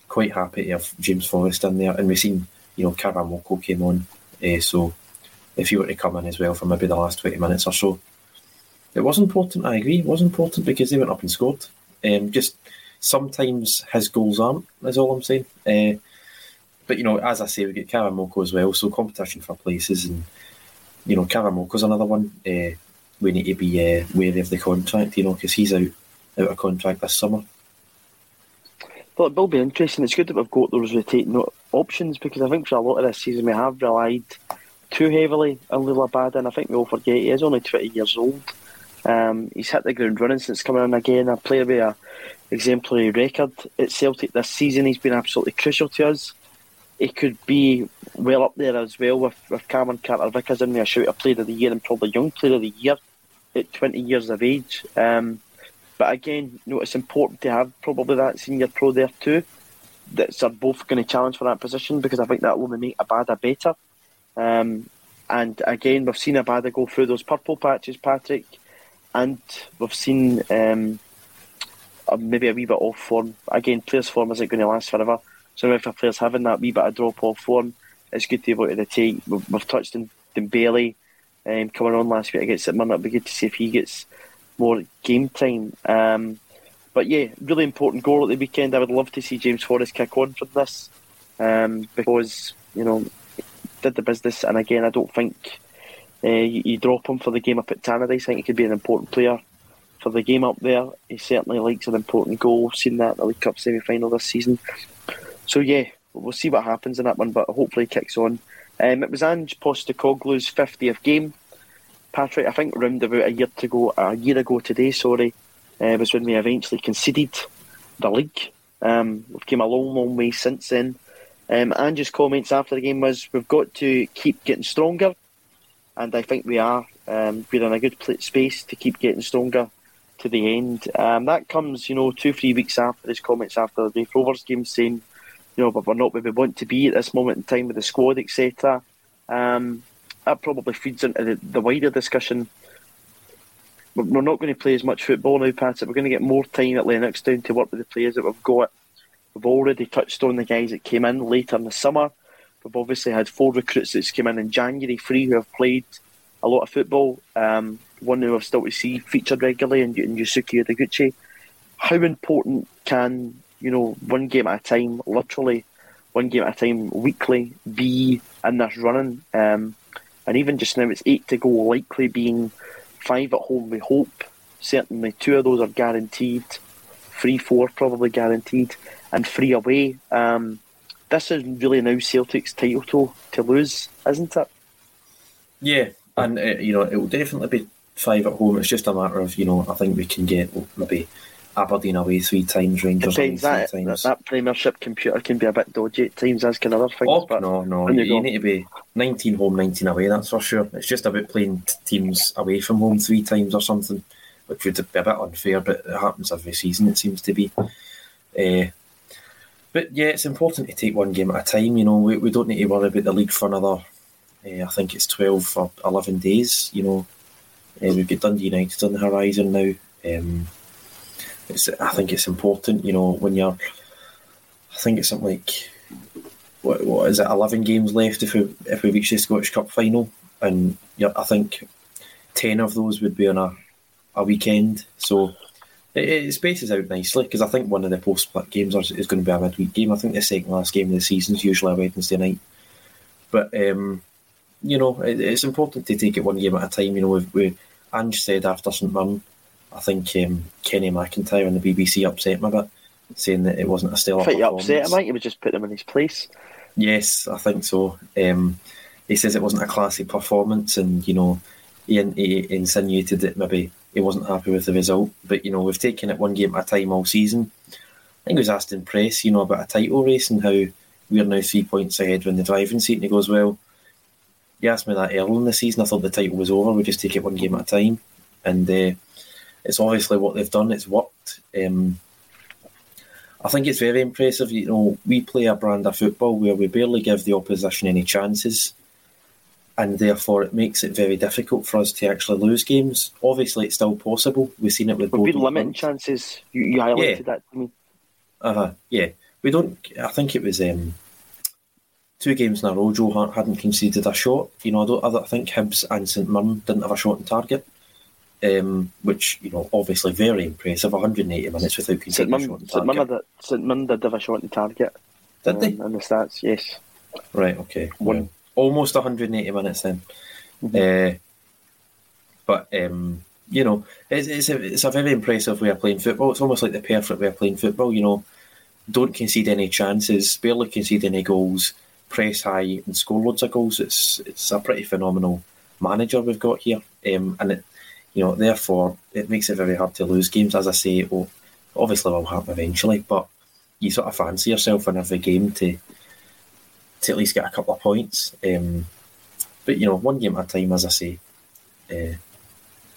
quite happy to have James Forrest in there. And we've seen, you know, Karamoko came on, uh, so if he were to come in as well for maybe the last 20 minutes or so, it was important, I agree, it was important because they went up and scored. Um, just sometimes his goals aren't, is all I'm saying. Uh, but, you know, as I say, we get Karamoko as well, so competition for places. And, you know, Karamoko's another one. Uh, we need to be uh, wary of the contract, you know, because he's out, out of contract this summer. Well, it will be interesting. It's good that we've got those rotating options because I think for a lot of this season we have relied too heavily on Liel Abada, and I think we all forget he is only 20 years old. Um, he's hit the ground running since coming in again. A player with a exemplary record at Celtic this season. He's been absolutely crucial to us. He could be well up there as well with, with Cameron Carter Vickers in there, shout a player of the year and probably young player of the year at 20 years of age. Um, but again, you know, it's important to have probably that senior pro there too. That's are both going to challenge for that position because I think that will make Abada better. Um, and again, we've seen Abada go through those purple patches, Patrick, and we've seen um, maybe a wee bit off form. Again, players' form isn't going to last forever. So if a player's having that wee bit of drop off form, it's good to be able to take. We've, we've touched on Dembele um, coming on last week against St. It'd be good to see if he gets more game time. Um, but yeah, really important goal at the weekend. I would love to see James Forrest kick on for this um, because you know did the business. And again, I don't think uh, you, you, drop him for the game up at Tannadice. I think he could be an important player for the game up there. He certainly likes an important goal. Seen that in the League Cup semi final this season. So yeah, we'll see what happens in that one, but hopefully kicks on. Um, it was Ange Postecoglou's 50th game. Patrick, I think round about a year to go, a year ago today, sorry, uh, was when we eventually conceded the league. Um, we've came a long, long way since then. Um, Ange's comments after the game was, "We've got to keep getting stronger," and I think we are. Um, we're in a good space to keep getting stronger to the end. Um, that comes, you know, two, three weeks after his comments after the Rovers game, saying, you know, but we're not where we want to be at this moment in time with the squad, etc. Um, that probably feeds into the, the wider discussion. We're not going to play as much football now, Pat. We're going to get more time at Lennoxtown to work with the players that we've got. We've already touched on the guys that came in later in the summer. We've obviously had four recruits that came in in January, three who have played a lot of football. Um, one who I've still to see featured regularly in, in Yosuke Ideguchi. How important can you know one game at a time, literally one game at a time, weekly, be in this running? Um, and even just now, it's eight to go, likely being five at home. We hope certainly two of those are guaranteed, three, four probably guaranteed, and three away. Um, this is really now Celtic's title to, to lose, isn't it? Yeah, and uh, you know it will definitely be five at home. It's just a matter of you know I think we can get maybe Aberdeen away three times, Rangers Depends, away that, three times. That, Premiership computer can be a bit dodgy at times, as can other things. Oh but no, no, you, you need to be nineteen home, nineteen away. That's for sure. It's just about playing teams away from home three times or something, which would be a bit unfair, but it happens every season. It seems to be. Uh, but yeah, it's important to take one game at a time. You know, we, we don't need to worry about the league for another. Uh, I think it's twelve or eleven days. You know, uh, we've got Dundee United on the horizon now. Um, it's, I think it's important, you know, when you're. I think it's something like what, what is it? Eleven games left if we if we reach the Scottish Cup final, and I think ten of those would be on a a weekend. So it, it spaces out nicely because I think one of the post split games is, going to be a midweek game. I think the second last game of the season is usually a Wednesday night, but um, you know it, it's important to take it one game at a time. You know, we, we Ange said after St Mirren I think um, Kenny McIntyre on the BBC upset him a bit, saying that it wasn't a stellar performance. upset him. I think you would just put him in his place. Yes, I think so. Um, he says it wasn't a classy performance, and you know, he, he insinuated that maybe he wasn't happy with the result. But you know, we've taken it one game at a time all season. I think he was asked in press, you know, about a title race and how we're now three points ahead when the driving seat, and he goes, "Well, you asked me that early in the season. I thought the title was over. We just take it one game at a time, and uh, it's obviously what they've done. It's worked." Um, I think it's very impressive. You know, we play a brand of football where we barely give the opposition any chances, and therefore it makes it very difficult for us to actually lose games. Obviously, it's still possible. We've seen it with. We've been limiting chances. You, you highlighted Yeah. that to me. Uh huh. Yeah, we don't. I think it was um, two games in a row. Joe Hart hadn't conceded a shot. You know, I don't. I don't- think Hibs and St Mirren didn't have a shot on target. Um, which you know, obviously very impressive. 180 minutes without St. conceding a shot on St. Target. St. Mirren did have a shot on target. Did they? um, In the stats, yes. Right. Okay. One- Well, almost 180 minutes then. Uh, but um, you know, it's, it's a it's a very impressive way of playing football. It's almost like the perfect way of playing football. You know, don't concede any chances, barely concede any goals, press high and score loads of goals. It's it's a pretty phenomenal manager we've got here, um, and it you know therefore it makes it very hard to lose games. As I say, obviously will happen eventually, but you sort of fancy yourself in every game to to at least get a couple of points. Um, but you know, one game at a time, as I say. Uh,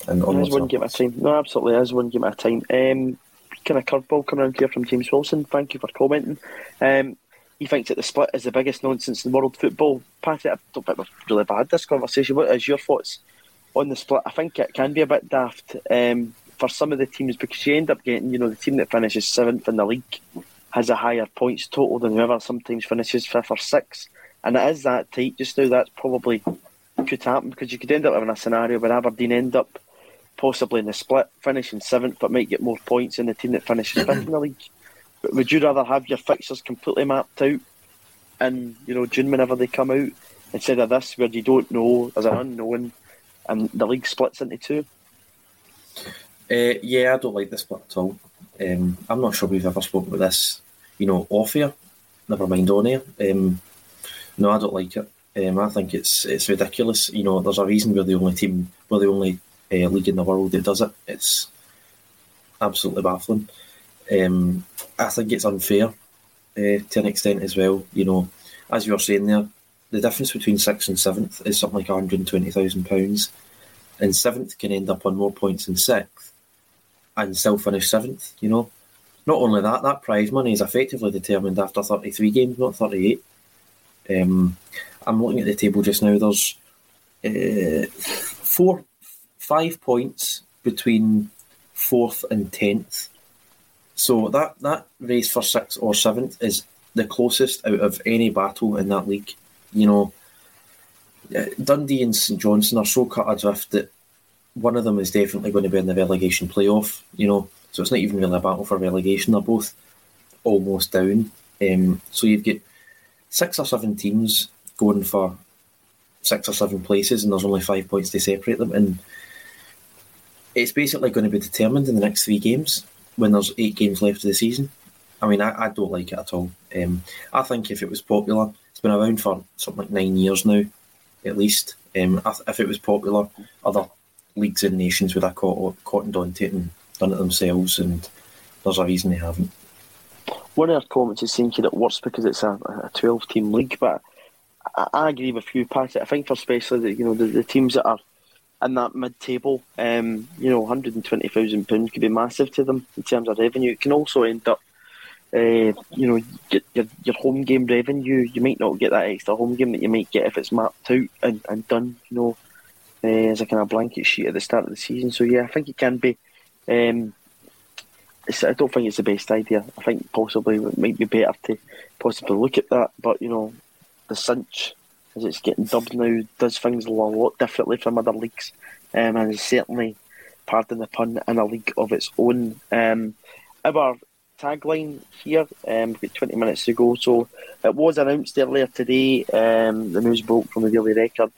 and It onwards one game at a time. No, absolutely, is one game at a time. Um, kind of curveball coming around here from James Wilson. Thank you for commenting. Um, he thinks that the split is the biggest nonsense in world football. Patty, I don't think we've really had this conversation. What is your thoughts on the split? I think it can be a bit daft um, for some of the teams because you end up getting, you know, the team that finishes seventh in the league has a higher points total than whoever sometimes finishes fifth or sixth. And it is that tight just now. That's probably could happen because you could end up having a scenario where Aberdeen end up possibly in the split, finishing seventh, but might get more points than the team that finishes fifth in the league. But would you rather have your fixtures completely mapped out in you know June whenever they come out instead of this where you don't know as an unknown and the league splits into two? Uh, yeah, I don't like this split at all. Um, I'm not sure we've ever spoken about this, you know, off air. Never mind on air. Um, no, I don't like it. Um, I think it's it's ridiculous. You know, there's a reason we're the only team, we're the only uh, league in the world that does it. It's absolutely baffling. Um, I think it's unfair uh, to an extent as well. You know, as you were saying there, the difference between sixth and seventh is something like £120,000. And seventh can end up on more points than sixth and still finish seventh, you know. Not only that, that prize money is effectively determined after 33 games, not 38. Um, I'm looking at the table just now. There's uh, four, five points between fourth and tenth. So that, that race for sixth or seventh is the closest out of any battle in that league. You know, uh, Dundee and St Johnstone are so cut adrift that one of them is definitely going to be in the relegation playoff. You know, so it's not even really a battle for relegation. They're both almost down. Um, so you've got six or seven teams going for six or seven places, and there's only five points to separate them. And it's basically going to be determined in the next three games when there's eight games left of the season. I mean, I, I don't like it at all. Um, I think if it was popular, it's been around for something like nine years now, at least. Um, if it was popular, other leagues and nations would have caught, cottoned onto it and done it themselves, and there's a reason they haven't. One of our comments is saying that works because it's a, a 12 team league, but I, I agree with you, Pat. I think for especially the, you know the, the teams that are in that mid table, um, you know, hundred and twenty thousand pounds could be massive to them in terms of revenue. It can also end up, uh, you know, your your home game revenue. You might not get that extra home game that you might get if it's mapped out and, and done, you know, uh, as a kind of blanket sheet at the start of the season. So yeah, I think it can be. Um, I don't think it's the best idea. I think possibly it might be better to possibly look at that. But you know, the cinch as it's getting dubbed now does things a lot differently from other leagues, um, and is certainly, pardon the pun, in a league of its own. Um, our tagline here, um, we've got 20 minutes to go. So it was announced earlier today. Um, the news broke from the Daily Record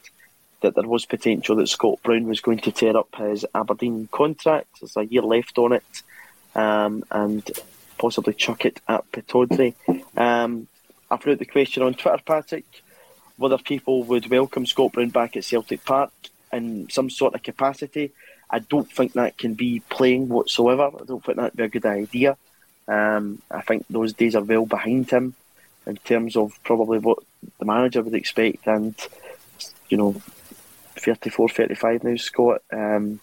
that there was potential that Scott Brown was going to tear up his Aberdeen contract. There's a year left on it, um, and possibly chuck it at Pittodrie. Um, I put out the question on Twitter, Patrick, whether people would welcome Scott Brown back at Celtic Park in some sort of capacity. I don't think that can be playing whatsoever. I don't think that'd be a good idea. Um, I think those days are well behind him in terms of probably what the manager would expect. And, you know, 34, 35 now, Scott. Um,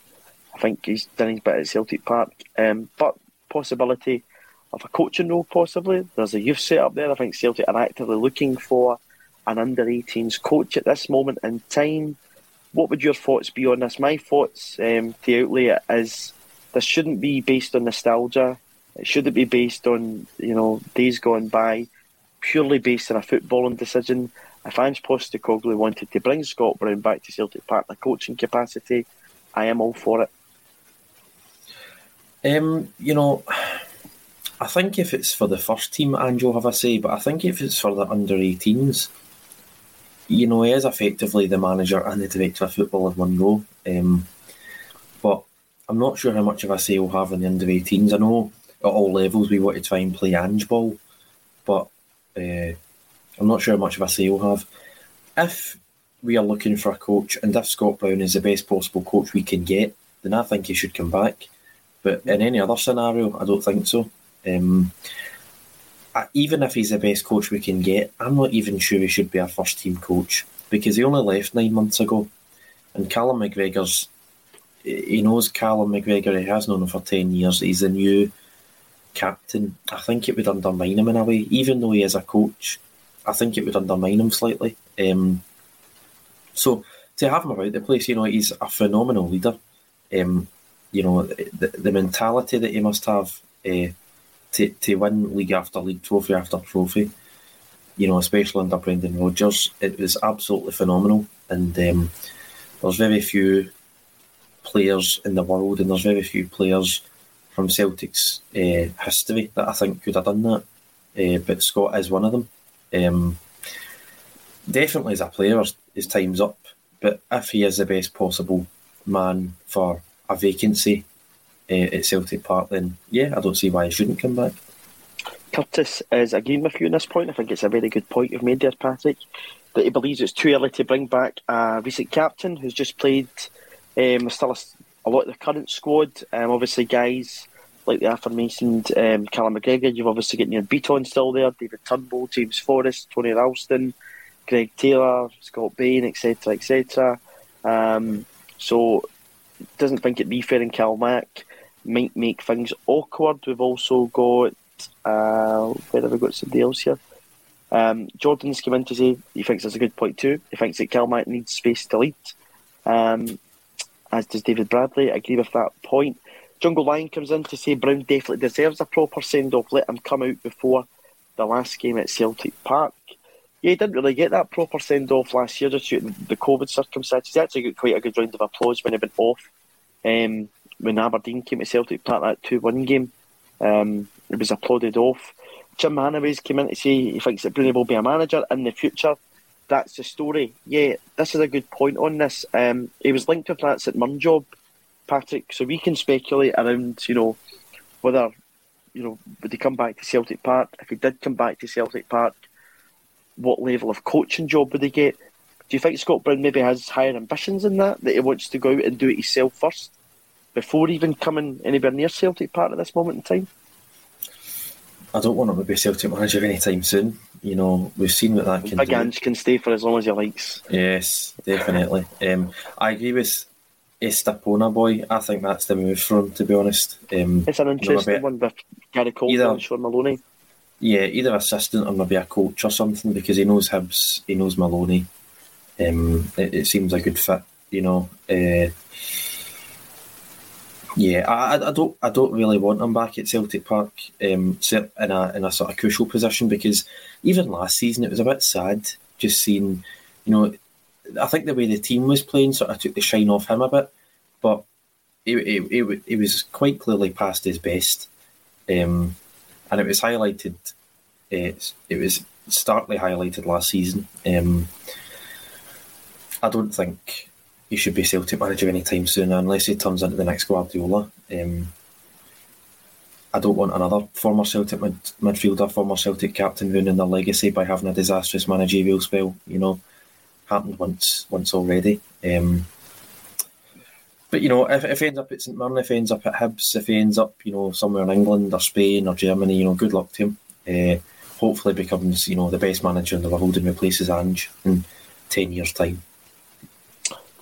I think he's done his bit at Celtic Park. Um, but possibility of a coaching role, possibly. There's a youth set up there. I think Celtic are actively looking for an under 18s coach at this moment in time. What would your thoughts be on this? My thoughts um, to outlay it is this shouldn't be based on nostalgia. It shouldn't be based on you know days gone by. Purely based on a footballing decision. If Ange Postecoglou wanted to bring Scott Brown back to Celtic Park in a coaching capacity, I am all for it. Um, you know, I think if it's for the first team, Ange will have a say, but I think if it's for the under 18s, you know, he is effectively the manager and the director of football in one go. Um, but I'm not sure how much of a say we'll have in the under 18s. I know at all levels we want to try and play Ange ball, but uh, I'm not sure how much of a say we'll have. If we are looking for a coach, and if Scott Brown is the best possible coach we can get, then I think he should come back. But in any other scenario, I don't think so. Um, even if he's the best coach we can get, I'm not even sure he should be our first team coach because he only left nine months ago. And Callum McGregor's, he knows Callum McGregor, he has known him for 10 years. He's the new captain. I think it would undermine him in a way, even though he is a coach. I think it would undermine him slightly. Um, so to have him about the place, you know, he's a phenomenal leader. Um, you know, the, the mentality that he must have. Uh, to, to win league after league, trophy after trophy, you know, especially under Brendan Rodgers, it was absolutely phenomenal. And um, there's very few players in the world, and there's very few players from Celtic's uh, history that I think could have done that. Uh, but Scott is one of them. Um, definitely as a player, his time's up. But if he is the best possible man for a vacancy uh, at Celtic Park, then yeah, I don't see why he shouldn't come back. Curtis is agreeing with you on this point. I think it's a very good point you've made there, Patrick. That he believes it's too early to bring back a recent captain who's just played. Um, still a, a, lot of the current squad. Um, obviously, guys like the aforementioned um, Callum McGregor. You've obviously got Nir Bitton still there, David Turnbull, James Forrest, Tony Ralston, Greg Taylor, Scott Bain, etc., etc. Um, so doesn't think it'd be fair in Mac might make things awkward. We've also got uh, where have we got somebody else here? Um, Jordan's come in to say he thinks that's a good point too. He thinks that CalMac needs space to lead, um, as does David Bradley. I agree with that point. Jungle Lion comes in to say Brown definitely deserves a proper send off. Let him come out before the last game at Celtic Park. Yeah, he didn't really get that proper send off last year due to the COVID circumstances. He actually got quite a good round of applause when he went off. Um, when Aberdeen came to Celtic Park that 2 1 game. Um, it was applauded off. Jim Hannaway's came in to say he thinks that Broony will be a manager in the future. That's the story. Yeah, this is a good point on this. Um, he was linked with that St Mirren job, Patrick, so we can speculate around, you know, whether, you know, would he come back to Celtic Park? If he did come back to Celtic Park, what level of coaching job would he get? Do you think Scott Brown maybe has higher ambitions in that, that he wants to go out and do it himself first? before even coming anywhere near Celtic Park at this moment in time? I don't want him to be Celtic manager anytime soon. You know, we've seen what that can Big do. Ange can stay for as long as he likes. Yes, definitely. um, I agree with Estepona boy. I think that's the move for him, to be honest. Um, it's an interesting you know, one with Gary Caldwell and Shaun Maloney. Yeah, either assistant or maybe a coach or something because he knows Hibs, he knows Maloney. Um, it, it, seems a good fit, you know. Uh, yeah, I, I don't I don't really want him back at Celtic Park um, in a in a sort of crucial position because even last season it was a bit sad just seeing, you know, I think the way the team was playing sort of took the shine off him a bit, but it it, it, it was quite clearly past his best, um, and it was highlighted. It, it was starkly highlighted last season. Um, I don't think he should be Celtic manager anytime soon, unless he turns into the next Guardiola. Um, I don't want another former Celtic mid- midfielder, former Celtic captain ruining their legacy by having a disastrous managerial spell. You know, happened once once already. Um, but you know, if, if he ends up at St Mirren, if he ends up at Hibs, if he ends up, you know, somewhere in England or Spain or Germany, you know, good luck to him. Uh, hopefully becomes, you know, the best manager in the world and replaces Ange in ten years' time.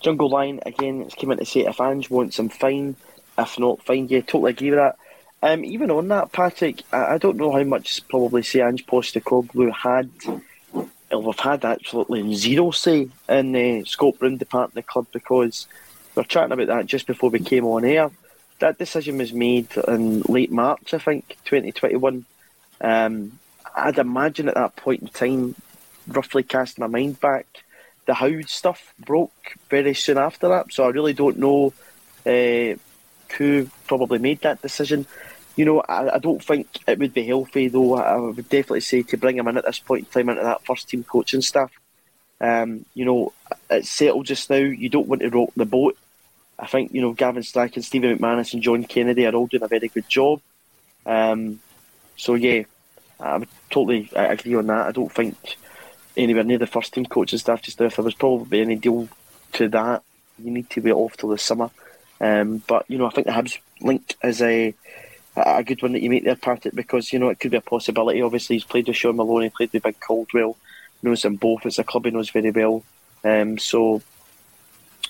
Jungle Line again. It's came in to say if Ange wants him, fine. If not, fine. Yeah, totally agree with that. Um, even on that, Patrick, I, I don't know how much probably say Ange Postecoglou had. We've had absolutely zero say in the Scott Brown department of the club because we were chatting about that just before we came on air. That decision was made in late March, I think, 2021. Um, I'd imagine at that point in time, roughly casting my mind back, the Howd stuff broke very soon after that. So I really don't know uh, who probably made that decision. You know, I, I, don't think it would be healthy, though. I would definitely say to bring him in at this point in time into that first team coaching staff. Um, you know, it's settled just now. You don't want to rock the boat. I think, you know, Gavin Stack Strachan, Stephen McManus, and John Kennedy are all doing a very good job. Um, so, yeah, I would totally agree on that. I don't think anywhere near the first team coaching staff just now. If there was probably any deal to that, you need to wait off till the summer. Um, but, you know, I think the Hibs link is a a good one that you make there, Patrick, because you know it could be a possibility. Obviously, he's played with Shaun Maloney, played with Big Caldwell, knows them both. It's a club he knows very well. Um, so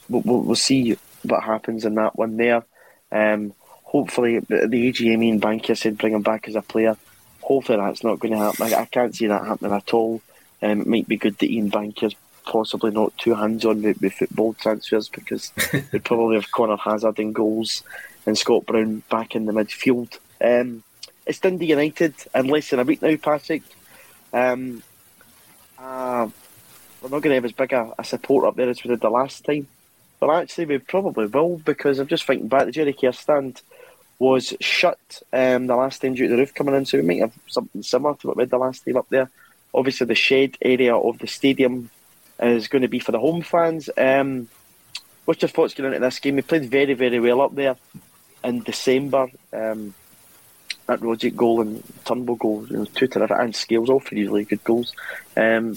we'll, we'll, see what happens in that one there. Um, hopefully, the AGM Ian Bankier said bring him back as a player. Hopefully, that's not going to happen. I, I can't see that happening at all. Um, it might be good that Ian Bankier's possibly not too hands on with, with, football transfers because <laughs> we'd probably have Conor Hazard in goals and Scott Brown back in the midfield. Um, it's Dundee United in less than a week now, Patrick. Um, uh, we're not going to have as big a, a, support up there as we did the last time. But actually, we probably will because I'm just thinking back. The Jerry Kerr stand was shut um, the last time due to the roof coming in, so we might have something similar to what we had the last time up there. Obviously, the shed area of the stadium is going to be for the home fans. Um, what's your thoughts going into this game? We played very, very well up there in December. Um, that Rogic goal and Turnbull goal, you know, two terrific, and Scales, all three really good goals. Um,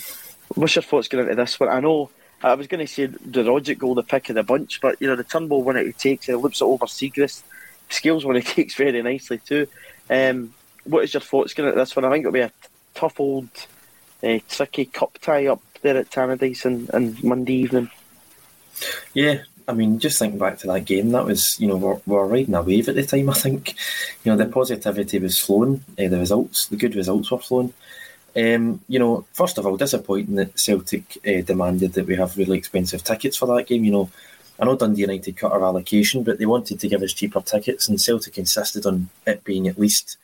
what's your thoughts going into this one? I know I was going to say the Rogic goal, the pick of the bunch, but you know the Turnbull one it takes, he loops it over Siegrist. Scales one it <laughs> takes very nicely too. Um, what is your thoughts going into this one? I think it'll be a tough old, uh, tricky cup tie up there at Tannadice on, on Monday evening. Yeah, I mean, just thinking back to that game, that was, you know, we're, we're riding a wave at the time, I think. You know, the positivity was flowing, uh, the results, the good results were flowing. Um, you know, first of all, disappointing that Celtic uh, demanded that we have really expensive tickets for that game. You know, I know Dundee United cut our allocation, but they wanted to give us cheaper tickets, and Celtic insisted on it being at least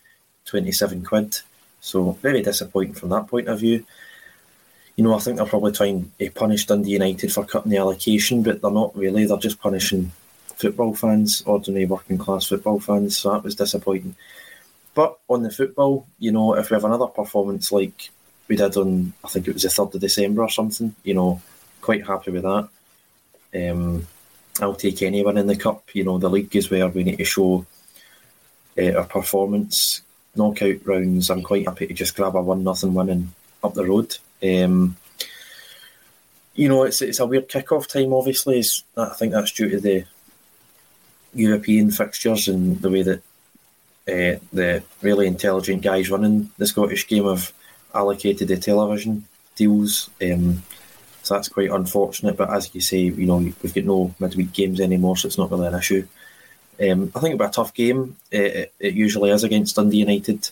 27 quid. So, very disappointing from that point of view you know, I think they're probably trying to punish Dundee United for cutting the allocation, but they're not really. They're just punishing football fans, ordinary working class football fans. So that was disappointing. But on the football, you know, if we have another performance like we did on, I think it was the 3rd of December or something, you know, quite happy with that. Um, I'll take anyone in the cup. You know, the league is where we need to show uh, our performance. Knockout rounds, I'm quite happy to just grab a 1 nothing win and up the road. Um, you know, it's it's a weird kick-off time. Obviously, I think that's due to the European fixtures and the way that uh, the really intelligent guys running the Scottish game have allocated the television deals. Um, so that's quite unfortunate. But as you say, you know, we've got no midweek games anymore, so it's not really an issue. Um, I think it'll be a tough game. It, it, usually is against Dundee United.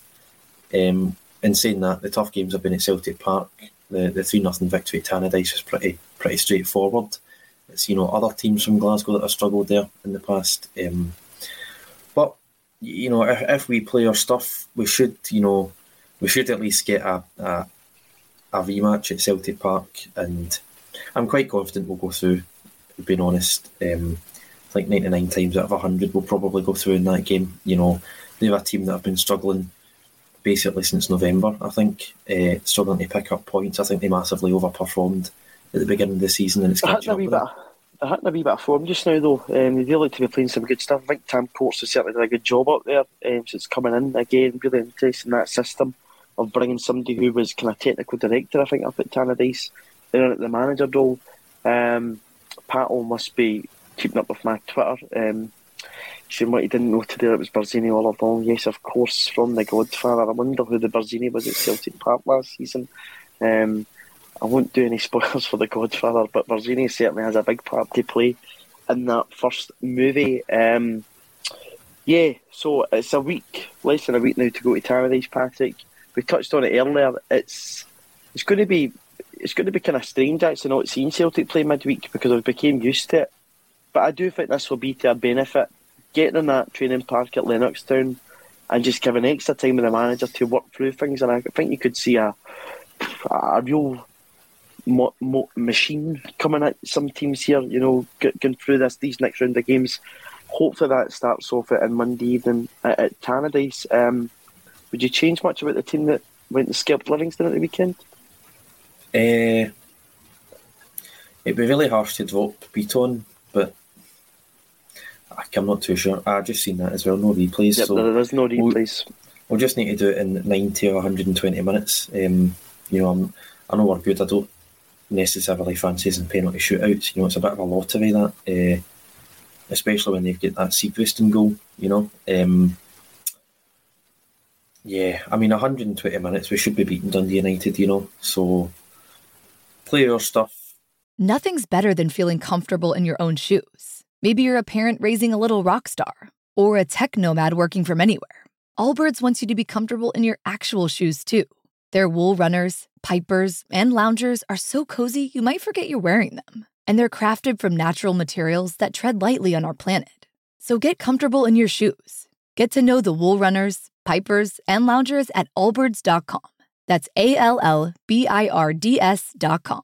Um, in saying that, the tough games have been at Celtic Park. The the three nothing victory at Tannadice was pretty pretty straightforward. It's you know other teams from Glasgow that have struggled there in the past. Um, but you know if, if we play our stuff, we should you know we should at least get a a, a rematch at Celtic Park, and I'm quite confident we'll go through. Being honest, um, I think 99 times out of 100 we'll probably go through in that game. You know, they're a team that have been struggling basically since November. I think uh, struggling to pick up points. I think they massively overperformed at the beginning of the season, and it's that's a wee bit. they're hitting a wee bit of form just now, though. Um, they do look to be playing some good stuff. I think Tam Courts has certainly done a good job up there um, since coming in. Again, really interested in that system of bringing somebody who was kind of technical director, I think, up at Tannadice, there at the manager role. Um, Pato must be keeping up with my Twitter. Um, Shane, what he didn't know today, it was Barzini all along. Yes, of course, from The Godfather. I wonder who the Barzini was at Celtic Park last season. Um, I won't do any <laughs> spoilers for The Godfather, but Barzini certainly has a big part to play in that first movie. Um, yeah, so it's a week, less than a week now to go to Tannadice, Patrick. We touched on it earlier. It's it's going to be it's going to be kind of strange actually not seeing Celtic play midweek because I became used to it. But I do think this will be to our benefit. Getting in that training park at Lennoxtown and just giving extra time with the manager to work through things, and I think you could see a a real mo- mo- machine coming at some teams here. You know, going through this these next round of games. Hopefully that starts off at Monday evening at, at Tannadice. Um, would you change much about the team that went and scalped Livingston at the weekend? Uh, it'd be really harsh to drop but I'm not too sure. I've just seen that as well. No replays. Yep, so there is no replays. We'll, we'll, just need to do it in 90 or 120 minutes. Um, you know, I'm, i know we're good. I don't necessarily fancy in penalty shootouts. You know, it's a bit of a lottery that, uh, especially when they've got that Siegrist in goal. You know, um, yeah. I mean, 120 minutes, we should be beating Dundee United. You know, so player stuff. Nothing's better than feeling comfortable in your own shoes. Maybe you're a parent raising a little rock star, or a tech nomad working from anywhere. Allbirds wants you to be comfortable in your actual shoes too. Their wool runners, pipers, and loungers are so cozy you might forget you're wearing them. And they're crafted from natural materials that tread lightly on our planet. So get comfortable in your shoes. Get to know the wool runners, pipers, and loungers at allbirds.com. That's A L L B I R D S.com.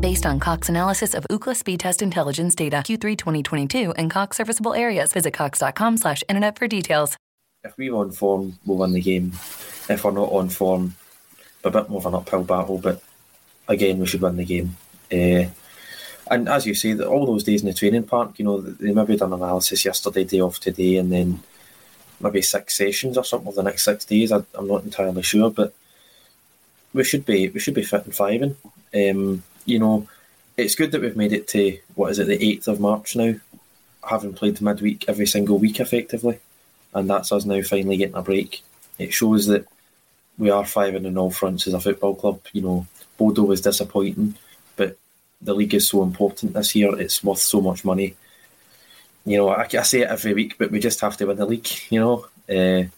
Based on Cox analysis of Ookla speed test intelligence data Q3 2022 and Cox serviceable areas, visit cox.com slash internet for details. If we're on form, we'll win the game. If we're not on form, a bit more of an uphill battle. But again, we should win the game. Uh, and as you say, all those days in the training park, you know, they maybe done analysis yesterday, day off today, and then maybe six sessions or something over the next six days. I, am not entirely sure, but we should be we should be fit and thriving. Um, you know, it's good that we've made it to what is it, the eighth of March now, having played midweek every single week effectively, and that's us now finally getting a break. It shows that we are firing in all fronts as a football club. You know, Bodo was disappointing, but the league is so important this year. It's worth so much money. You know, I, I say it every week, but we just have to win the league. You know, uh,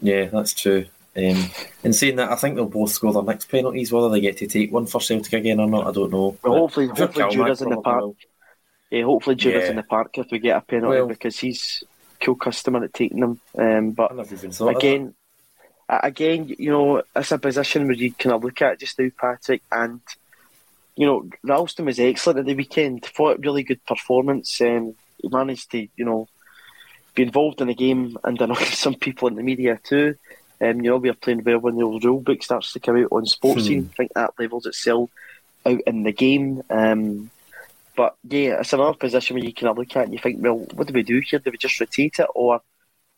yeah, that's true. Um, in saying that, I think they'll both score their next penalties. Whether they get to take one for Celtic again or not, I don't know. Well, hopefully, hopefully Judas in the park. Will. Yeah, hopefully Judas yeah. in the park if we get a penalty well, because he's cool customer at taking them. Um, but again, again, you know, it's a position where you kind of look at just now, Patrick, and you know, Ralston was excellent at the weekend. Fought really good performance. Um, he managed to, you know, be involved in the game and annoy <laughs> some people in the media too. Um, you know, we are playing well when the rule book starts to come out on sports hmm. scene. I think that levels itself out in the game. Um, but yeah, it's another position where you kind of look at and you think, well, what do we do here? Do we just rotate it or,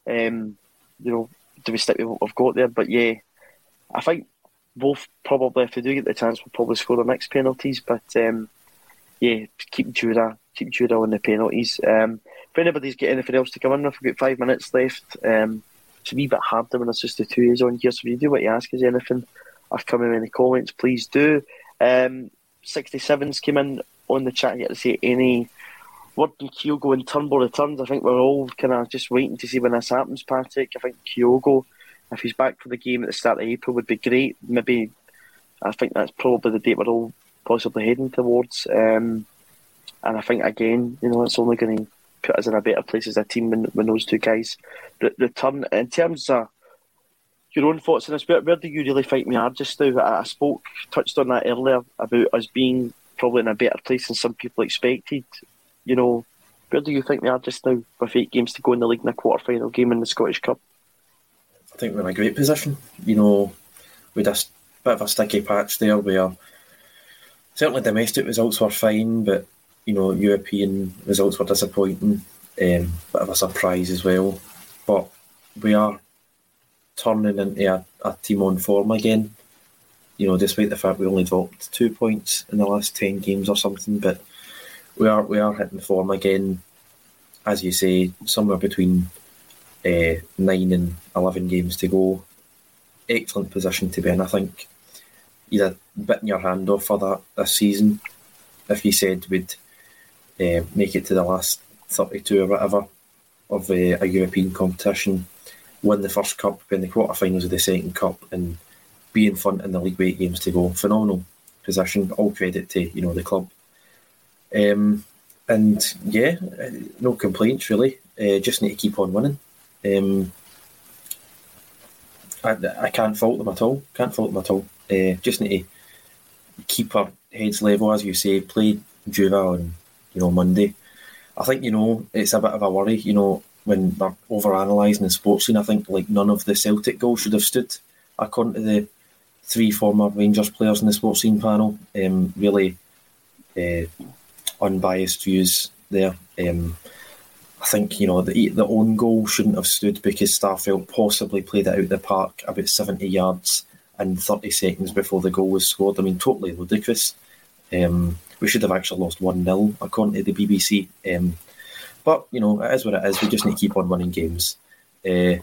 um, you know, do we stick with what we've got there? But yeah, I think both probably, if they do get the chance, we'll probably score the next penalties. But um, yeah, keep Judah, keep Judah on the penalties. Um, if anybody's got anything else to come in, we've got five minutes left. Um, it's a wee bit harder when it's just the two years on here. So if you do what you ask us anything, I've come in any comments, please do. Um, 67s came in on the chat yet to say any word in Kyogo and Turnbull returns. I think we're all kind of just waiting to see when this happens, Patrick. I think Kyogo if he's back for the game at the start of April, would be great. Maybe I think that's probably the date we're all possibly heading towards. Um, and I think again, you know, it's only going to put us in a better place as a team when, when those two guys return. In terms of your own thoughts on this. Where, where do you really think we are just now? I, spoke, touched on that earlier about us being probably in a better place than some people expected. You know, where do you think we are just now with eight games to go in the league and a quarter final game in the Scottish Cup? I think we're in a great position. You know, with a bit of a sticky patch there where certainly domestic results were fine, but you know, European results were disappointing. Um, bit of a surprise as well. But we are turning into a, a team on form again. You know, despite the fact we only dropped two points in the last ten games or something, but we are we are hitting form again. As you say, somewhere between uh, nine and eleven games to go. Excellent position to be in. I think you'd have bitten your hand off for that this season if you said we'd uh, make it to the last thirty-two or whatever of uh, a European competition, win the first cup, be in the quarterfinals of the second cup, and be in front in the league eight games to go. Phenomenal position. All credit to you know the club. Um, and yeah, no complaints really. Uh, just need to keep on winning. Um, I, I can't fault them at all. Can't fault them at all. Uh, just need to keep our heads level, as you say. Play Juva on you know Monday. I think you know it's a bit of a worry. You know when they're over analysing the Sportscene, I think like none of the Celtic goals should have stood according to the three former Rangers players in the Sportscene panel. Um, really uh, unbiased views there. Um, I think you know the the own goal shouldn't have stood because Starfelt possibly played it out the park about seventy yards and thirty seconds before the goal was scored. I mean, totally ludicrous. Um, we should have actually lost one 0 according to the BBC. Um, but you know, it is what it is. We just need to keep on winning games. Uh,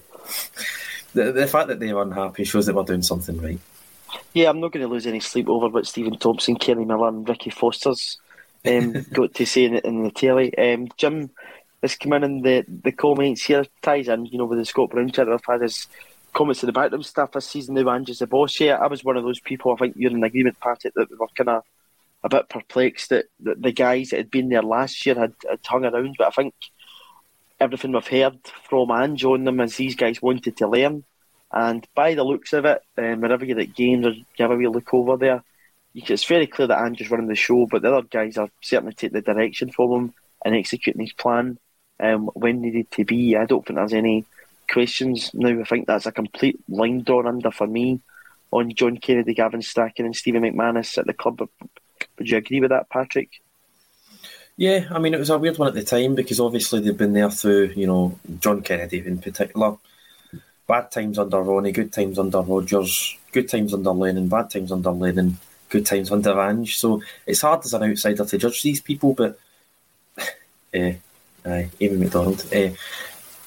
the the fact that they're unhappy shows that we're doing something right. Yeah, I'm not going to lose any sleep over what Steven Thompson, Kenny Miller, and Ricky Foster's um, <laughs> got to say in, in the telly. Um, Jim has come in and the, the comments here ties in, you know, with the Scott Brown chat. I've had his comments in the backroom stuff this season now. Ange's the boss. Yeah, I was one of those people. I think you're in agreement, Patrick, that we were kind of a bit perplexed that, that the guys that had been there last year had, had hung around. But I think everything we've heard from Ange on them is these guys wanted to learn. And by the looks of it, um, whenever you're at games or you have a wee look over there, it's very clear that Ange's running the show, but the other guys are certainly taking the direction from him and executing his plan um, when needed to be. I don't think there's any questions now. I think that's a complete line drawn under for me on John Kennedy, Gavin Strachan, and Stephen McManus at the club. Would you agree with that, Patrick? Yeah, I mean, it was a weird one at the time because obviously they've been there through, you know, John Kennedy in particular. Bad times under Ronnie, good times under Rodgers, good times under Lennon, bad times under Lennon, good times under Ange. So it's hard as an outsider to judge these people, but uh, <laughs> aye, Amy McDonald. Uh,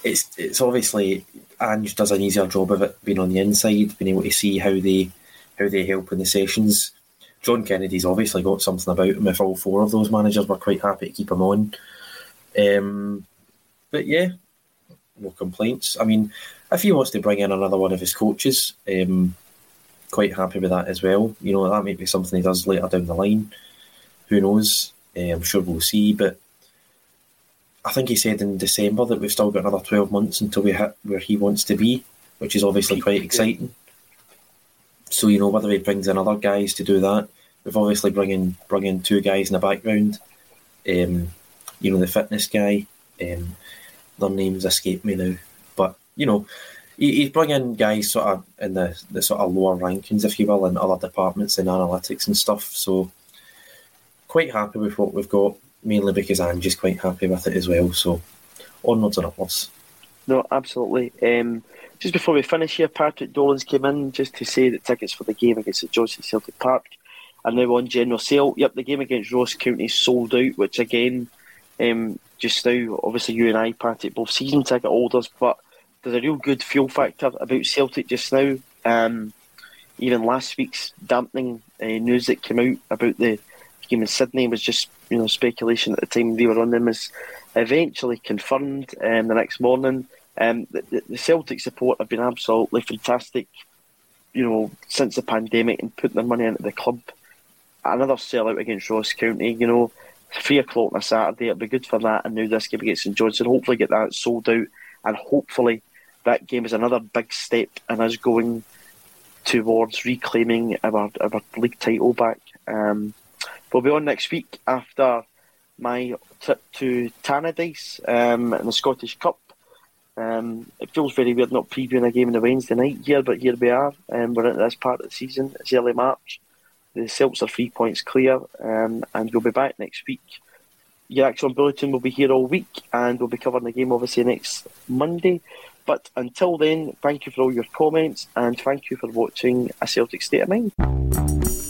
it's it's obviously Ange does an easier job of it being on the inside, being able to see how they how they help in the sessions. John Kennedy's obviously got something about him. If all four of those managers were quite happy to keep him on, um, but yeah, no complaints. I mean, if he wants to bring in another one of his coaches, um, quite happy with that as well. You know, that might be something he does later down the line. Who knows? Uh, I'm sure we'll see. But I think he said in December that we've still got another 12 months until we hit where he wants to be, which is obviously quite exciting. So, you know, whether he brings in other guys to do that, we've obviously bring in, bring in two guys in the background. Um, you know, the fitness guy, um, their names escape me now. But, you know, he's bringing guys sort of in the, the sort of lower rankings, if you will, in other departments in analytics and stuff. So quite happy with what we've got, mainly because Ange's quite happy with it as well. So onwards and upwards. No, absolutely. Um, just before we finish here, Patrick Dolan's came in just to say that tickets for the game against the Johnson Celtic Park are now on general sale. Yep, the game against Ross County sold out, which again, um, just now, obviously you and I, Patrick, both season ticket holders, but there's a real good fuel factor about Celtic just now. Um, even last week's dampening uh, news that came out about the game in Sydney was just you know speculation at the time we were on them was eventually confirmed um, the next morning. Um, the, the, Celtic support have been absolutely fantastic, you know, since the pandemic and putting their money into the club. Another sellout against Ross County, you know, three o'clock on a Saturday, it'll be good for that. And now this game against St Johnstone, hopefully get that sold out and hopefully that game is another big step in us going towards reclaiming our, our league title back. Um, we'll be on next week after my trip to Tannadice um, in the Scottish Cup. Um, it feels very weird not previewing a game on the Wednesday night here, but here we are. Um, we're into this part of the season. It's early March. The Celts are three points clear, um, and we'll be back next week. Your ACSOM Bulletin will be here all week, and we'll be covering the game obviously next Monday. But until then, thank you for all your comments, and thank you for watching A Celtic State of Mind.